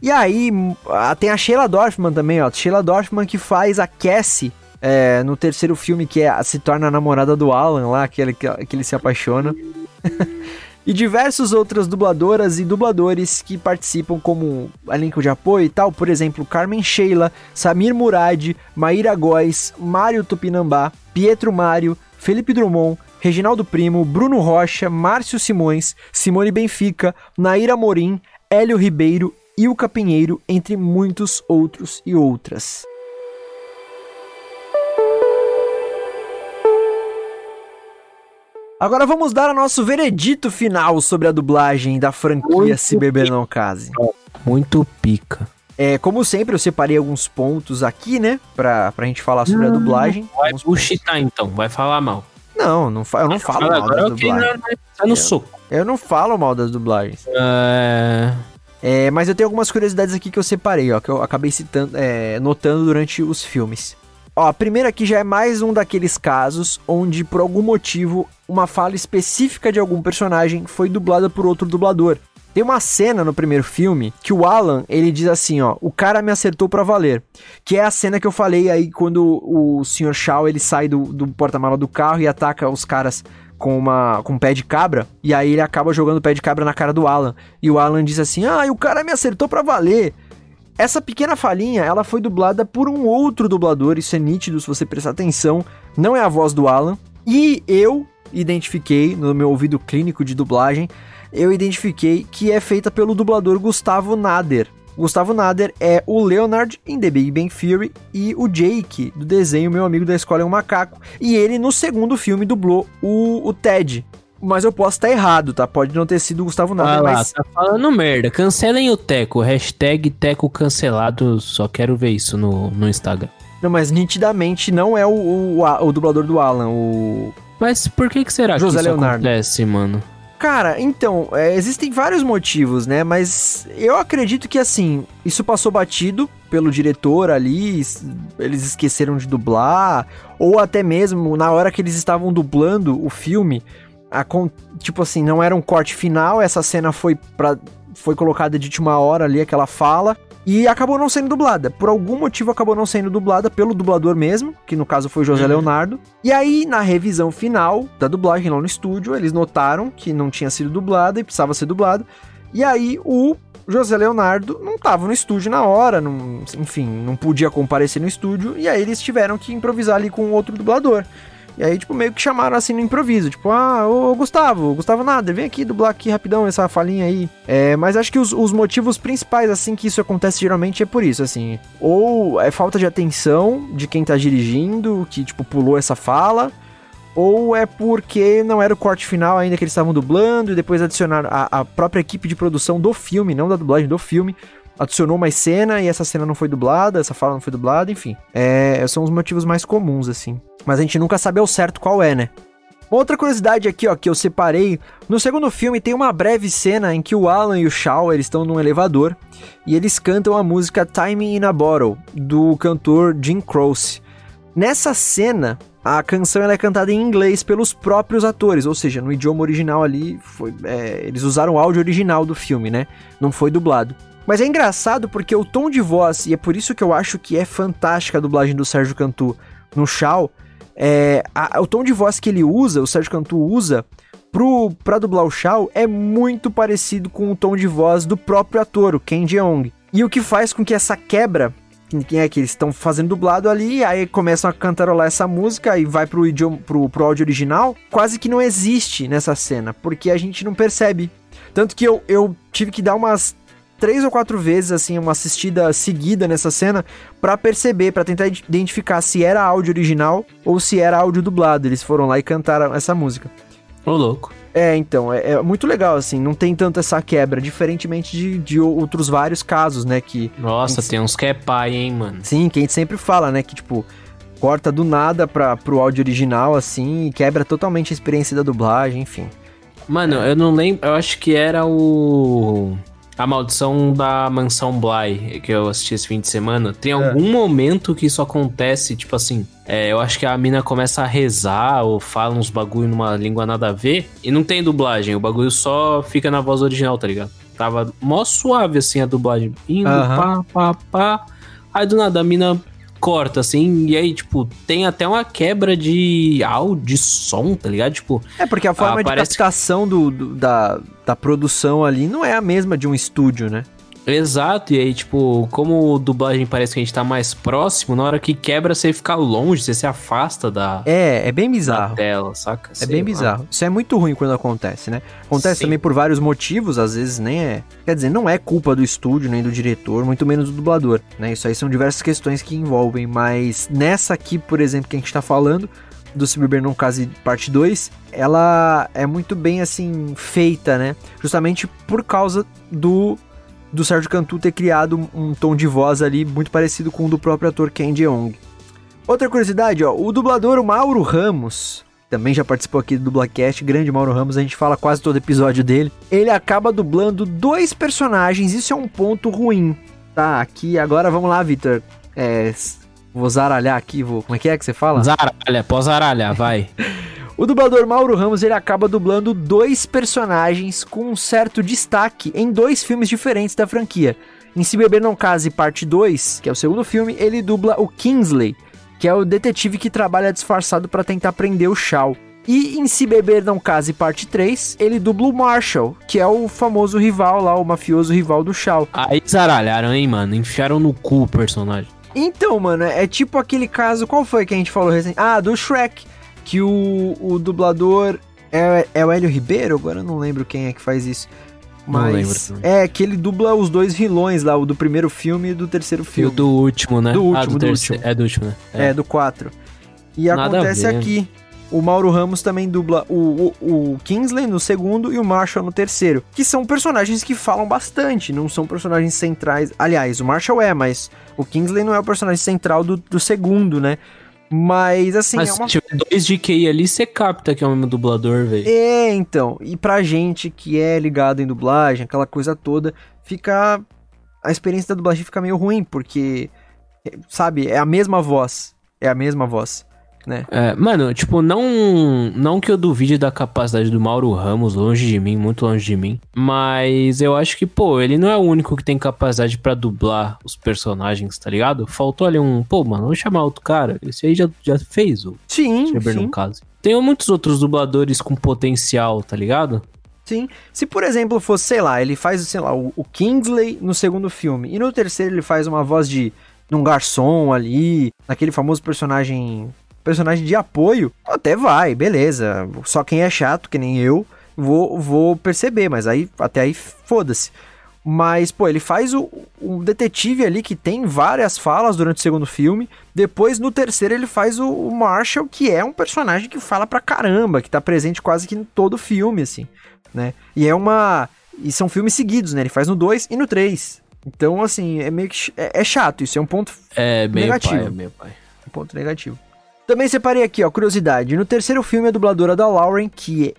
E aí, ah, tem a Sheila Dorfman também, ó. Sheila Dorfman que faz a Cassie é, no terceiro filme, que é, se torna a namorada do Alan lá, que, que ele se apaixona. e diversas outras dubladoras e dubladores que participam como elenco de apoio e tal. Por exemplo, Carmen Sheila, Samir Murad, Maíra Góes, Mário Tupinambá, Pietro Mário, Felipe Drummond, Reginaldo Primo, Bruno Rocha, Márcio Simões, Simone Benfica, Naira Morim, Hélio Ribeiro, Ilka Pinheiro, entre muitos outros e outras. Agora vamos dar o nosso veredito final sobre a dublagem da franquia Se Beber Não Case. Muito pica. É, como sempre, eu separei alguns pontos aqui, né? Pra, pra gente falar sobre a dublagem. Vai buchitar então, vai falar mal. Não, não eu não falo mal das dublagens. não, Tá no Eu- soco. Eu não falo mal das dublagens. É... É, mas eu tenho algumas curiosidades aqui que eu separei, ó, que eu acabei citando, é, notando durante os filmes. Ó, a primeira aqui já é mais um daqueles casos onde, por algum motivo, uma fala específica de algum personagem foi dublada por outro dublador. Tem uma cena no primeiro filme que o Alan, ele diz assim, ó, o cara me acertou pra valer. Que é a cena que eu falei aí quando o Sr. Shaw, ele sai do, do porta-mala do carro e ataca os caras com uma com um pé de cabra, e aí ele acaba jogando o pé de cabra na cara do Alan. E o Alan diz assim: "Ah, e o cara me acertou pra valer". Essa pequena falhinha, ela foi dublada por um outro dublador, isso é nítido se você prestar atenção, não é a voz do Alan. E eu identifiquei no meu ouvido clínico de dublagem, eu identifiquei que é feita pelo dublador Gustavo Nader. Gustavo Nader é o Leonard em The Big Bang Theory e o Jake do desenho Meu Amigo da Escola é um Macaco. E ele no segundo filme dublou o, o Ted. Mas eu posso estar errado, tá? Pode não ter sido o Gustavo Nader, lá, mas tá falando merda. Cancelem o Teco. Hashtag Teco cancelado. Só quero ver isso no, no Instagram. Não, mas nitidamente não é o, o, a- o dublador do Alan, o. Mas por que que será José que isso Leonardo. acontece, mano? Cara, então, é, existem vários motivos, né? Mas eu acredito que, assim, isso passou batido pelo diretor ali, es- eles esqueceram de dublar, ou até mesmo na hora que eles estavam dublando o filme, a tipo assim, não era um corte final, essa cena foi, pra, foi colocada de última hora ali, aquela fala, e acabou não sendo dublada. Por algum motivo acabou não sendo dublada pelo dublador mesmo, que no caso foi o José Leonardo. E aí, na revisão final da dublagem lá no estúdio, eles notaram que não tinha sido dublada e precisava ser dublado. E aí, o José Leonardo não estava no estúdio na hora, não, enfim, não podia comparecer no estúdio. E aí, eles tiveram que improvisar ali com outro dublador. E aí, tipo, meio que chamaram assim no improviso. Tipo, ah, ô Gustavo, Gustavo Nader, vem aqui dublar aqui rapidão essa falinha aí. É, mas acho que os, os motivos principais, assim, que isso acontece geralmente é por isso, assim. Ou é falta de atenção de quem tá dirigindo, que, tipo, pulou essa fala. Ou é porque não era o corte final ainda que eles estavam dublando e depois adicionaram a, a própria equipe de produção do filme, não da dublagem, do filme, adicionou mais cena e essa cena não foi dublada, essa fala não foi dublada, enfim. É, são os motivos mais comuns, assim. Mas a gente nunca sabe ao certo qual é, né? Uma outra curiosidade aqui, ó, que eu separei. No segundo filme tem uma breve cena em que o Alan e o Shaw eles estão num elevador e eles cantam a música Time in a Bottle, do cantor Jim Croce. Nessa cena, a canção é cantada em inglês pelos próprios atores, ou seja, no idioma original ali, foi, é, eles usaram o áudio original do filme, né? Não foi dublado. Mas é engraçado porque o tom de voz, e é por isso que eu acho que é fantástica a dublagem do Sérgio Cantu no Shao, é, a, o tom de voz que ele usa, o Sérgio Cantu usa, pro, pra dublar o Shao, é muito parecido com o tom de voz do próprio ator, o Ken Jeong. E o que faz com que essa quebra que é que eles estão fazendo dublado ali, aí começam a cantarolar essa música e vai pro idioma pro, pro áudio original, quase que não existe nessa cena, porque a gente não percebe. Tanto que eu, eu tive que dar umas três ou quatro vezes, assim, uma assistida seguida nessa cena para perceber, para tentar identificar se era áudio original ou se era áudio dublado. Eles foram lá e cantaram essa música. Ô, louco. É, então, é, é, muito legal, assim, não tem tanto essa quebra, diferentemente de, de outros vários casos, né, que... Nossa, tem uns que é pai, hein, mano. Sim, que a gente sempre fala, né, que, tipo, corta do nada pra, pro áudio original, assim, e quebra totalmente a experiência da dublagem, enfim. Mano, é. eu não lembro, eu acho que era o... A Maldição da Mansão Bly, que eu assisti esse fim de semana, tem é. algum momento que isso acontece, tipo assim, é, eu acho que a mina começa a rezar ou fala uns bagulho numa língua nada a ver e não tem dublagem, o bagulho só fica na voz original, tá ligado? Tava mó suave assim a dublagem, indo, uhum. pá, pá, pá. Aí do nada a mina corta, assim, e aí, tipo, tem até uma quebra de áudio, de som, tá ligado? Tipo. É, porque a forma de captação do, do, da, da produção ali não é a mesma de um estúdio, né? Exato, e aí, tipo, como dublagem parece que a gente tá mais próximo, na hora que quebra, você fica longe, você se afasta da. É, é bem bizarro. tela, saca? É bem lá. bizarro. Isso é muito ruim quando acontece, né? Acontece Sim. também por vários motivos, às vezes nem é. Quer dizer, não é culpa do estúdio, nem do diretor, muito menos do dublador, né? Isso aí são diversas questões que envolvem, mas nessa aqui, por exemplo, que a gente tá falando, do Se Beber Não Case Parte 2, ela é muito bem assim feita, né? Justamente por causa do do Sérgio Cantu ter criado um tom de voz ali muito parecido com o do próprio ator Ken Jeong. Outra curiosidade, ó, o dublador Mauro Ramos, também já participou aqui do Dublacast, grande Mauro Ramos, a gente fala quase todo episódio dele. Ele acaba dublando dois personagens, isso é um ponto ruim. Tá, aqui agora vamos lá, Vitor. É, vou zaralhar aqui, vou. Como é que é que você fala? Zaralha, pode zaralhar, vai. O dublador Mauro Ramos ele acaba dublando dois personagens com um certo destaque em dois filmes diferentes da franquia. Em Se Beber Não Case Parte 2, que é o segundo filme, ele dubla o Kingsley, que é o detetive que trabalha disfarçado para tentar prender o Shaw. E em Se Beber Não Case Parte 3, ele dubla o Marshall, que é o famoso rival lá, o mafioso rival do Shaw. Aí zaralharam, hein, mano? Enfiaram no cu o personagem. Então, mano, é tipo aquele caso. Qual foi que a gente falou recente? Ah, do Shrek que o, o dublador é, é o Hélio Ribeiro, agora eu não lembro quem é que faz isso. Mas é que ele dubla os dois vilões lá, o do primeiro filme e do terceiro filme. E o do último, né? Do último, ah, do, do último. É do último, né? É, é do 4. E Nada acontece aqui. O Mauro Ramos também dubla o, o, o, Kingsley no segundo e o Marshall no terceiro. Que são personagens que falam bastante, não são personagens centrais. Aliás, o Marshall é, mas o Kingsley não é o personagem central do, do segundo, né? Mas, assim. Mas é uma... se tiver dois de QI ali, você capta que é o mesmo dublador, velho. É, então. E pra gente que é ligado em dublagem, aquela coisa toda, fica. A experiência da dublagem fica meio ruim, porque. Sabe, é a mesma voz. É a mesma voz né? É, mano, tipo, não, não que eu duvide da capacidade do Mauro Ramos, longe de mim, muito longe de mim, mas eu acho que, pô, ele não é o único que tem capacidade para dublar os personagens, tá ligado? Faltou ali um, pô, mano, vamos chamar outro cara, esse aí já, já fez o Sim, sim. caso. Tem muitos outros dubladores com potencial, tá ligado? Sim. Se, por exemplo, fosse, sei lá, ele faz, sei lá, o, o Kingsley no segundo filme, e no terceiro ele faz uma voz de um garçom ali, naquele famoso personagem personagem de apoio, até vai, beleza. Só quem é chato, que nem eu, vou, vou perceber, mas aí até aí foda-se. Mas, pô, ele faz o, o detetive ali que tem várias falas durante o segundo filme. Depois, no terceiro, ele faz o, o, Marshall, que é um personagem que fala pra caramba, que tá presente quase que em todo filme, assim, né? E é uma. E são filmes seguidos, né? Ele faz no 2 e no 3. Então, assim, é meio que. É, é, chato, isso é um ponto é, negativo. Pai, é meu pai. Um ponto negativo. Também separei aqui, ó, curiosidade. No terceiro filme, a dubladora da Lauren, que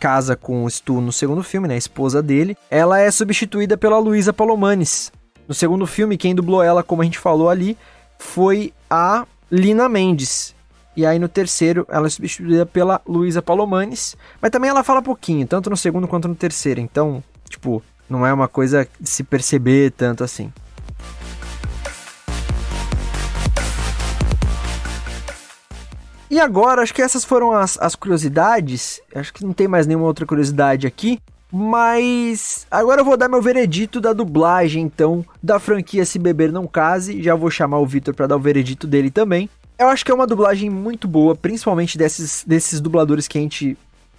casa com o Stu no segundo filme, né, a esposa dele, ela é substituída pela Luísa Palomanes. No segundo filme, quem dublou ela, como a gente falou ali, foi a Lina Mendes. E aí no terceiro ela é substituída pela Luísa Palomanes, mas também ela fala pouquinho, tanto no segundo quanto no terceiro. Então, tipo, não é uma coisa de se perceber tanto assim. E agora, acho que essas foram as, as curiosidades. Acho que não tem mais nenhuma outra curiosidade aqui. Mas agora eu vou dar meu veredito da dublagem, então, da franquia Se Beber Não Case. Já vou chamar o Vitor para dar o veredito dele também. Eu acho que é uma dublagem muito boa, principalmente desses, desses dubladores que a gente.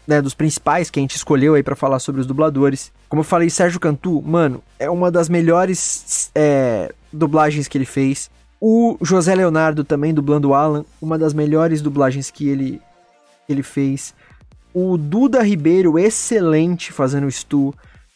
Né, dos principais que a gente escolheu aí para falar sobre os dubladores. Como eu falei, Sérgio Cantu, mano, é uma das melhores é, dublagens que ele fez. O José Leonardo também dublando Alan, uma das melhores dublagens que ele, ele fez. O Duda Ribeiro, excelente fazendo o Stu.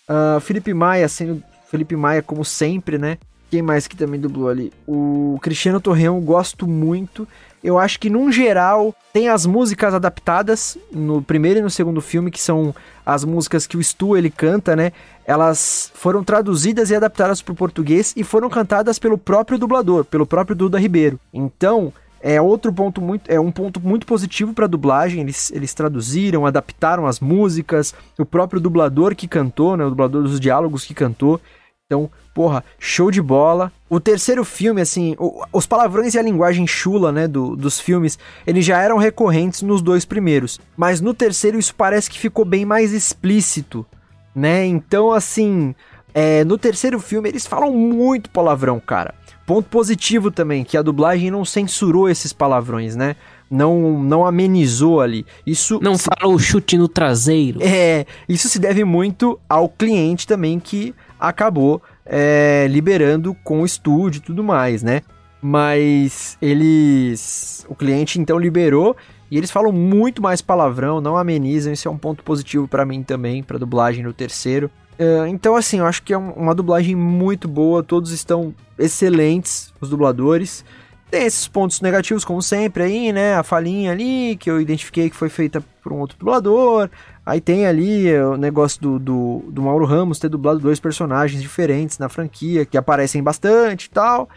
Uh, Felipe Maia, sendo Felipe Maia como sempre, né? Quem mais que também dublou ali? O Cristiano Torreão, gosto muito. Eu acho que, num geral, tem as músicas adaptadas no primeiro e no segundo filme, que são as músicas que o Stu ele canta, né? Elas foram traduzidas e adaptadas para o português e foram cantadas pelo próprio dublador, pelo próprio Duda Ribeiro. Então, é outro ponto muito, é um ponto muito positivo para a dublagem. Eles, eles traduziram, adaptaram as músicas, o próprio dublador que cantou, né, o dublador dos diálogos que cantou. Então, porra, show de bola. O terceiro filme, assim, o, os palavrões e a linguagem chula, né, do, dos filmes, eles já eram recorrentes nos dois primeiros. Mas no terceiro isso parece que ficou bem mais explícito, né? Então, assim, é, no terceiro filme eles falam muito palavrão, cara. Ponto positivo também, que a dublagem não censurou esses palavrões, né? Não, não amenizou ali. Isso não se... falou chute no traseiro. É, isso se deve muito ao cliente também que acabou é, liberando com o estúdio e tudo mais, né? Mas eles. O cliente então liberou e eles falam muito mais palavrão, não amenizam. Isso é um ponto positivo para mim também, para dublagem no terceiro. Uh, então, assim, eu acho que é uma dublagem muito boa. Todos estão excelentes, os dubladores. Tem esses pontos negativos, como sempre, aí, né? A falinha ali, que eu identifiquei que foi feita por um outro dublador. Aí tem ali o negócio do, do, do, Mauro Ramos ter dublado dois personagens diferentes na franquia, que aparecem bastante e tal.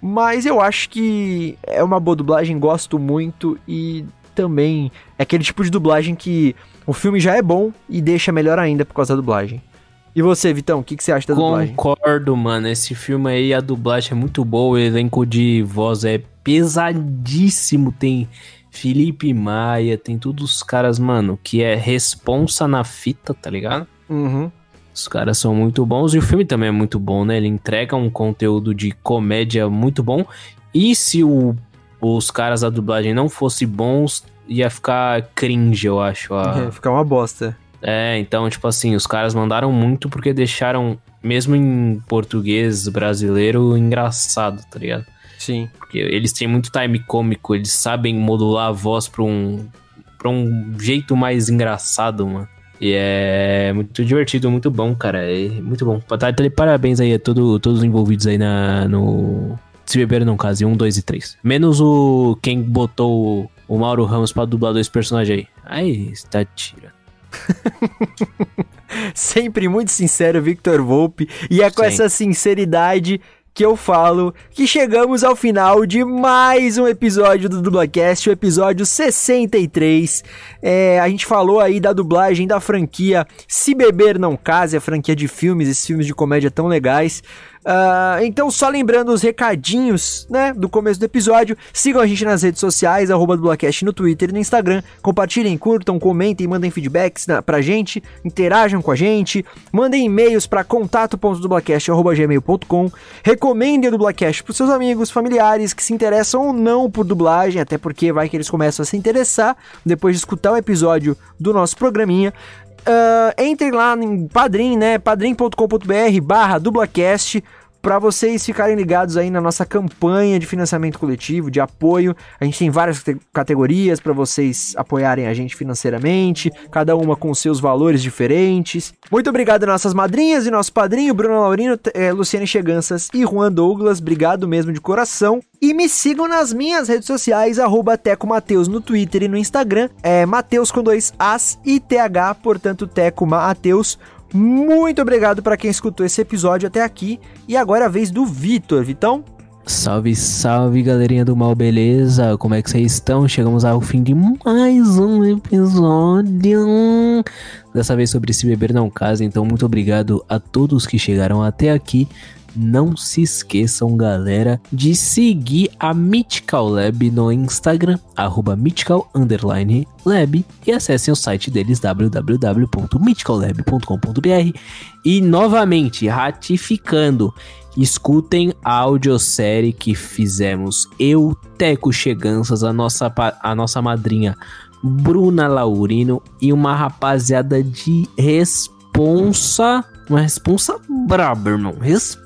Mas eu acho que é uma boa dublagem, gosto muito e também é aquele tipo de dublagem que o filme já é bom e deixa melhor ainda por causa da dublagem. E você, Vitão, o que, que você acha da dublagem? Concordo, mano. Esse filme aí, a dublagem é muito boa, o elenco de voz é pesadíssimo. Tem Felipe Maia, tem todos os caras, mano, que é responsa na fita, tá ligado? Uhum. Os caras são muito bons e o filme também é muito bom, né? Ele entrega um conteúdo de comédia muito bom. E se o, os caras da dublagem não fossem bons, ia ficar cringe, eu acho. A... Ia ficar uma bosta. É, então, tipo assim, os caras mandaram muito porque deixaram, mesmo em português brasileiro, engraçado, tá ligado? Sim. Porque eles têm muito time cômico, eles sabem modular a voz pra um, pra um jeito mais engraçado, mano. E é muito divertido, muito bom, cara. É muito bom. Tá, parabéns aí a todo, todos os envolvidos aí na, no. Se beber não case, um, dois e três. Menos o. Quem botou o Mauro Ramos pra dublar dois personagens aí. Aí, está tirando. Sempre muito sincero, Victor Volpe. E é com Sim. essa sinceridade que eu falo que chegamos ao final de mais um episódio do Dublacast, o episódio 63. É, a gente falou aí da dublagem da franquia Se Beber Não Case, a franquia de filmes, esses filmes de comédia tão legais. Uh, então, só lembrando os recadinhos, né, do começo do episódio, sigam a gente nas redes sociais, arroba no Twitter e no Instagram, compartilhem, curtam, comentem, mandem feedbacks na, pra gente, interajam com a gente, mandem e-mails para contato.dublacast.gmail.com, recomendem o Dublacast pros seus amigos, familiares que se interessam ou não por dublagem, até porque vai que eles começam a se interessar depois de escutar o episódio do nosso programinha. Uh, entrem lá em Padrim, né? padrim.com.br barra dublacast para vocês ficarem ligados aí na nossa campanha de financiamento coletivo, de apoio. A gente tem várias categorias para vocês apoiarem a gente financeiramente, cada uma com seus valores diferentes. Muito obrigado nossas madrinhas e nosso padrinho, Bruno Laurino, é, Luciane Cheganças e Juan Douglas. Obrigado mesmo de coração. E me sigam nas minhas redes sociais, arroba Teco Mateus no Twitter e no Instagram. É Mateus com dois As e TH, portanto, Teco Mateus. Muito obrigado para quem escutou esse episódio até aqui. E agora é a vez do Vitor. Vitão? Salve, salve, galerinha do mal, beleza? Como é que vocês estão? Chegamos ao fim de mais um episódio. Dessa vez sobre se beber não casa, então muito obrigado a todos que chegaram até aqui. Não se esqueçam, galera, de seguir a Mythical Lab no Instagram, arroba Lab, e acessem o site deles www.mythicallab.com.br. E novamente, ratificando, escutem a audiosérie que fizemos eu, Teco Cheganças, a nossa, a nossa madrinha Bruna Laurino e uma rapaziada de responsa. Uma responsa braba, irmão. Responsa,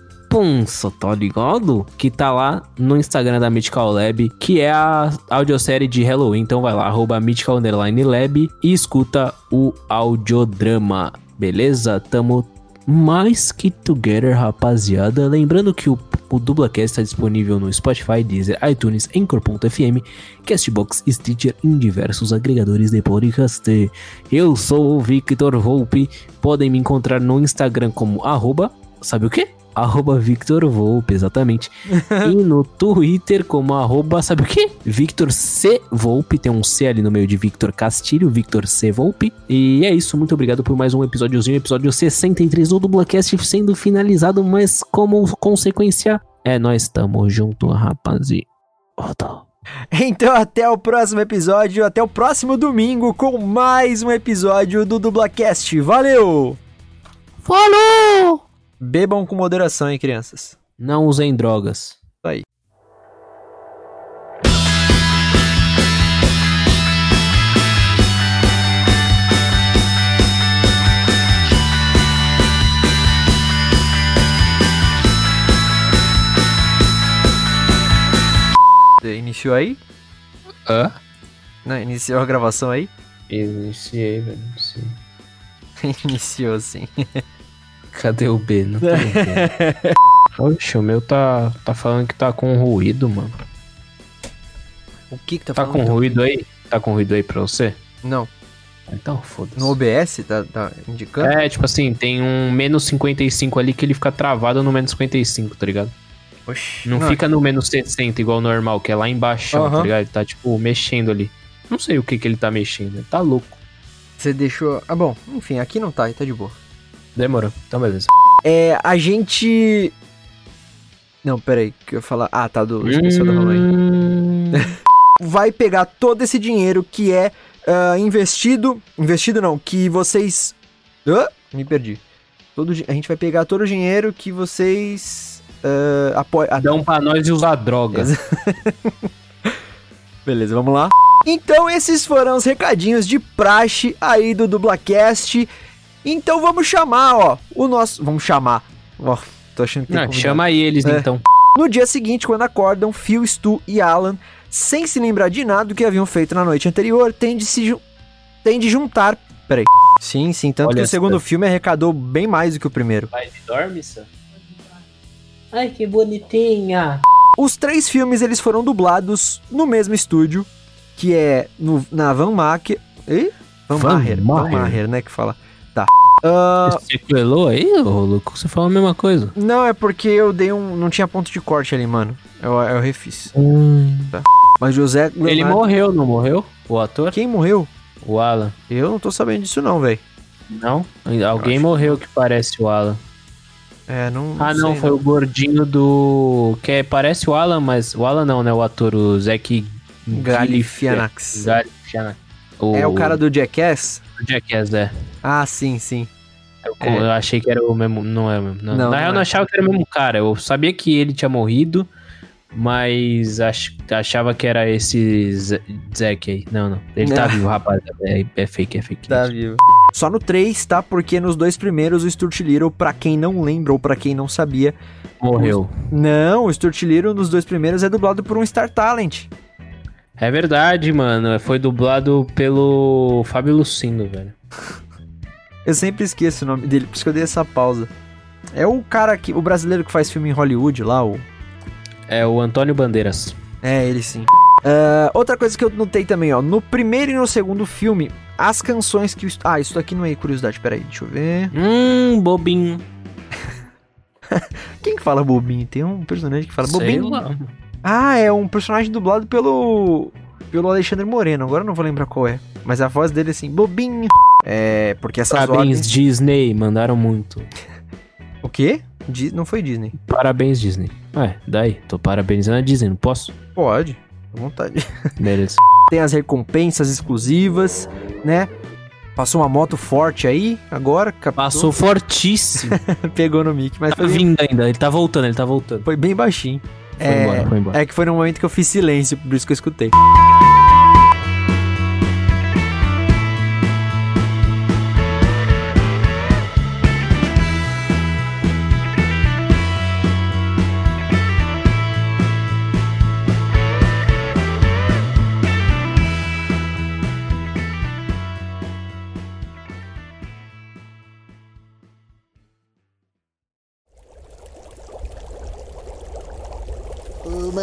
tá ligado? Que tá lá no Instagram da Mythical Lab, que é a audiosérie de Halloween. Então vai lá, arroba Lab e escuta o audiodrama. Beleza? Tamo mais que together, rapaziada. Lembrando que o, o Dublacast está disponível no Spotify, Deezer, iTunes, Anchor.fm, Castbox, Stitcher e em diversos agregadores de podcast. Eu sou o Victor Volpe. Podem me encontrar no Instagram como arroba, sabe o quê? Arroba Victor Volpe, exatamente. e no Twitter como arroba, sabe o quê? Victor C. Volpe, tem um C ali no meio de Victor Castilho, Victor C. Volpe. E é isso, muito obrigado por mais um episódiozinho, episódio 63 do Dublacast sendo finalizado, mas como consequência, é, nós estamos junto, rapaziada. Então até o próximo episódio, até o próximo domingo com mais um episódio do Dublacast. Valeu! Falou! Bebam com moderação, hein, crianças. Não usem drogas. Isso aí. Iniciou aí? Hã? Não, iniciou a gravação aí? Iniciei, velho. Iniciou sim. Cadê o B? Não tem. Oxe, o meu tá, tá falando que tá com ruído, mano. O que que tá Tá falando? com ruído aí? Tá com ruído aí pra você? Não. Então, foda-se. No OBS, tá, tá indicando? É, tipo assim, tem um menos 55 ali que ele fica travado no menos 55, tá ligado? Oxi. Não, fica no menos 60 igual normal, que é lá embaixo, Aham. tá ligado? Ele tá, tipo, mexendo ali. Não sei o que que ele tá mexendo, ele tá louco. Você deixou. Ah, bom, enfim, aqui não tá, tá de boa. Demorou, então beleza. É, a gente. Não, peraí, que eu ia falar. Ah, tá, do especial da. Hum. Vai pegar todo esse dinheiro que é ah, investido. Investido não, que vocês. Me perdi. Todo, a gente vai pegar todo o dinheiro que vocês. Uh, apoiam. Dão pra nós usar droga. Beleza, vamos lá. Então esses foram os recadinhos de praxe aí do Dublacast. Então vamos chamar, ó, o nosso... Vamos chamar. Ó, tô achando que tem Não, convidado. chama aí eles É. então. No dia seguinte, quando acordam, Phil, Stu e Alan, sem se lembrar de nada do que haviam feito na noite anterior, têm de se ju- têm de juntar... Peraí. Sim, sim, tanto Olha que o segundo filme arrecadou bem mais do que o primeiro. Vai, dorme, Sam? Ai, que bonitinha. Os três filmes eles foram dublados no mesmo estúdio, que é no, na Van Maher. Ih? Van, Van Maher. Van Maher. Maher, né? Que fala. Tá. Ah, Você coelou aí, ô louco? Você falou a mesma coisa. não, é porque eu dei um. Não tinha ponto de corte ali, mano. Eu, eu refiz. Tá. Mas José. Hum. Ele Leonardo- morreu, não morreu? O ator? Quem morreu? O Alan. Eu não tô sabendo disso, não, velho. Não? Alguém morreu que parece o Alan. É, não. Ah, não, sei, foi o gordinho do. Que é, parece o Alan, mas. O Alan não, né? O ator, o Zack Galifianax. Galifianax. É o cara do Jackass? Do Jackass, é. Ah, sim, sim. Eu, É. eu achei que era o mesmo. Não é o mesmo. Não, Não, Na real, não eu não é. achava que era o mesmo cara. Eu sabia que ele tinha morrido, mas ach- achava que era esse Zack aí. Não, não. Ele tá vivo, rapaz. É, é fake, é fake. Tá vivo. Só no 3, tá? Porque nos dois primeiros o Stuart Little, pra quem não lembra ou pra quem não sabia... Morreu. Não, o Stuart Little nos dois primeiros é dublado por um Star Talent. É verdade, mano. Foi dublado pelo Fábio Lucindo, velho. Eu sempre esqueço o nome dele, por isso que eu dei essa pausa. É o cara que. O brasileiro que faz filme em Hollywood lá, o. É o Antônio Bandeiras. É, ele sim. Ah, outra coisa que eu notei também, ó. No primeiro e no segundo filme, as canções que. Ah, isso aqui não é curiosidade, peraí, deixa eu ver. Hum, bobinho. Quem que fala bobinho? Tem um personagem que fala Sei bobinho. lá. Ah, é um personagem dublado pelo. pelo Alexandre Moreno. Agora eu não vou lembrar qual é. Mas a voz dele é assim, bobinho. É, porque essas Parabéns, ordens. Disney. Mandaram muito. O quê? Di- Não foi Disney. Parabéns, Disney. Ué, daí. Tô parabenizando a Disney, não posso? Pode, à vontade. Beleza. Tem as recompensas exclusivas, né? Passou uma moto forte aí, agora. captou. Passou fortíssimo. Pegou no mic, mas Tá foi vindo ainda. Ele tá voltando, ele tá voltando. foi bem baixinho. Foi é, embora, foi embora. é que foi no momento que eu fiz silêncio, por isso que eu escutei.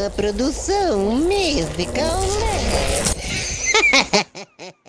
uma produção musical. Né?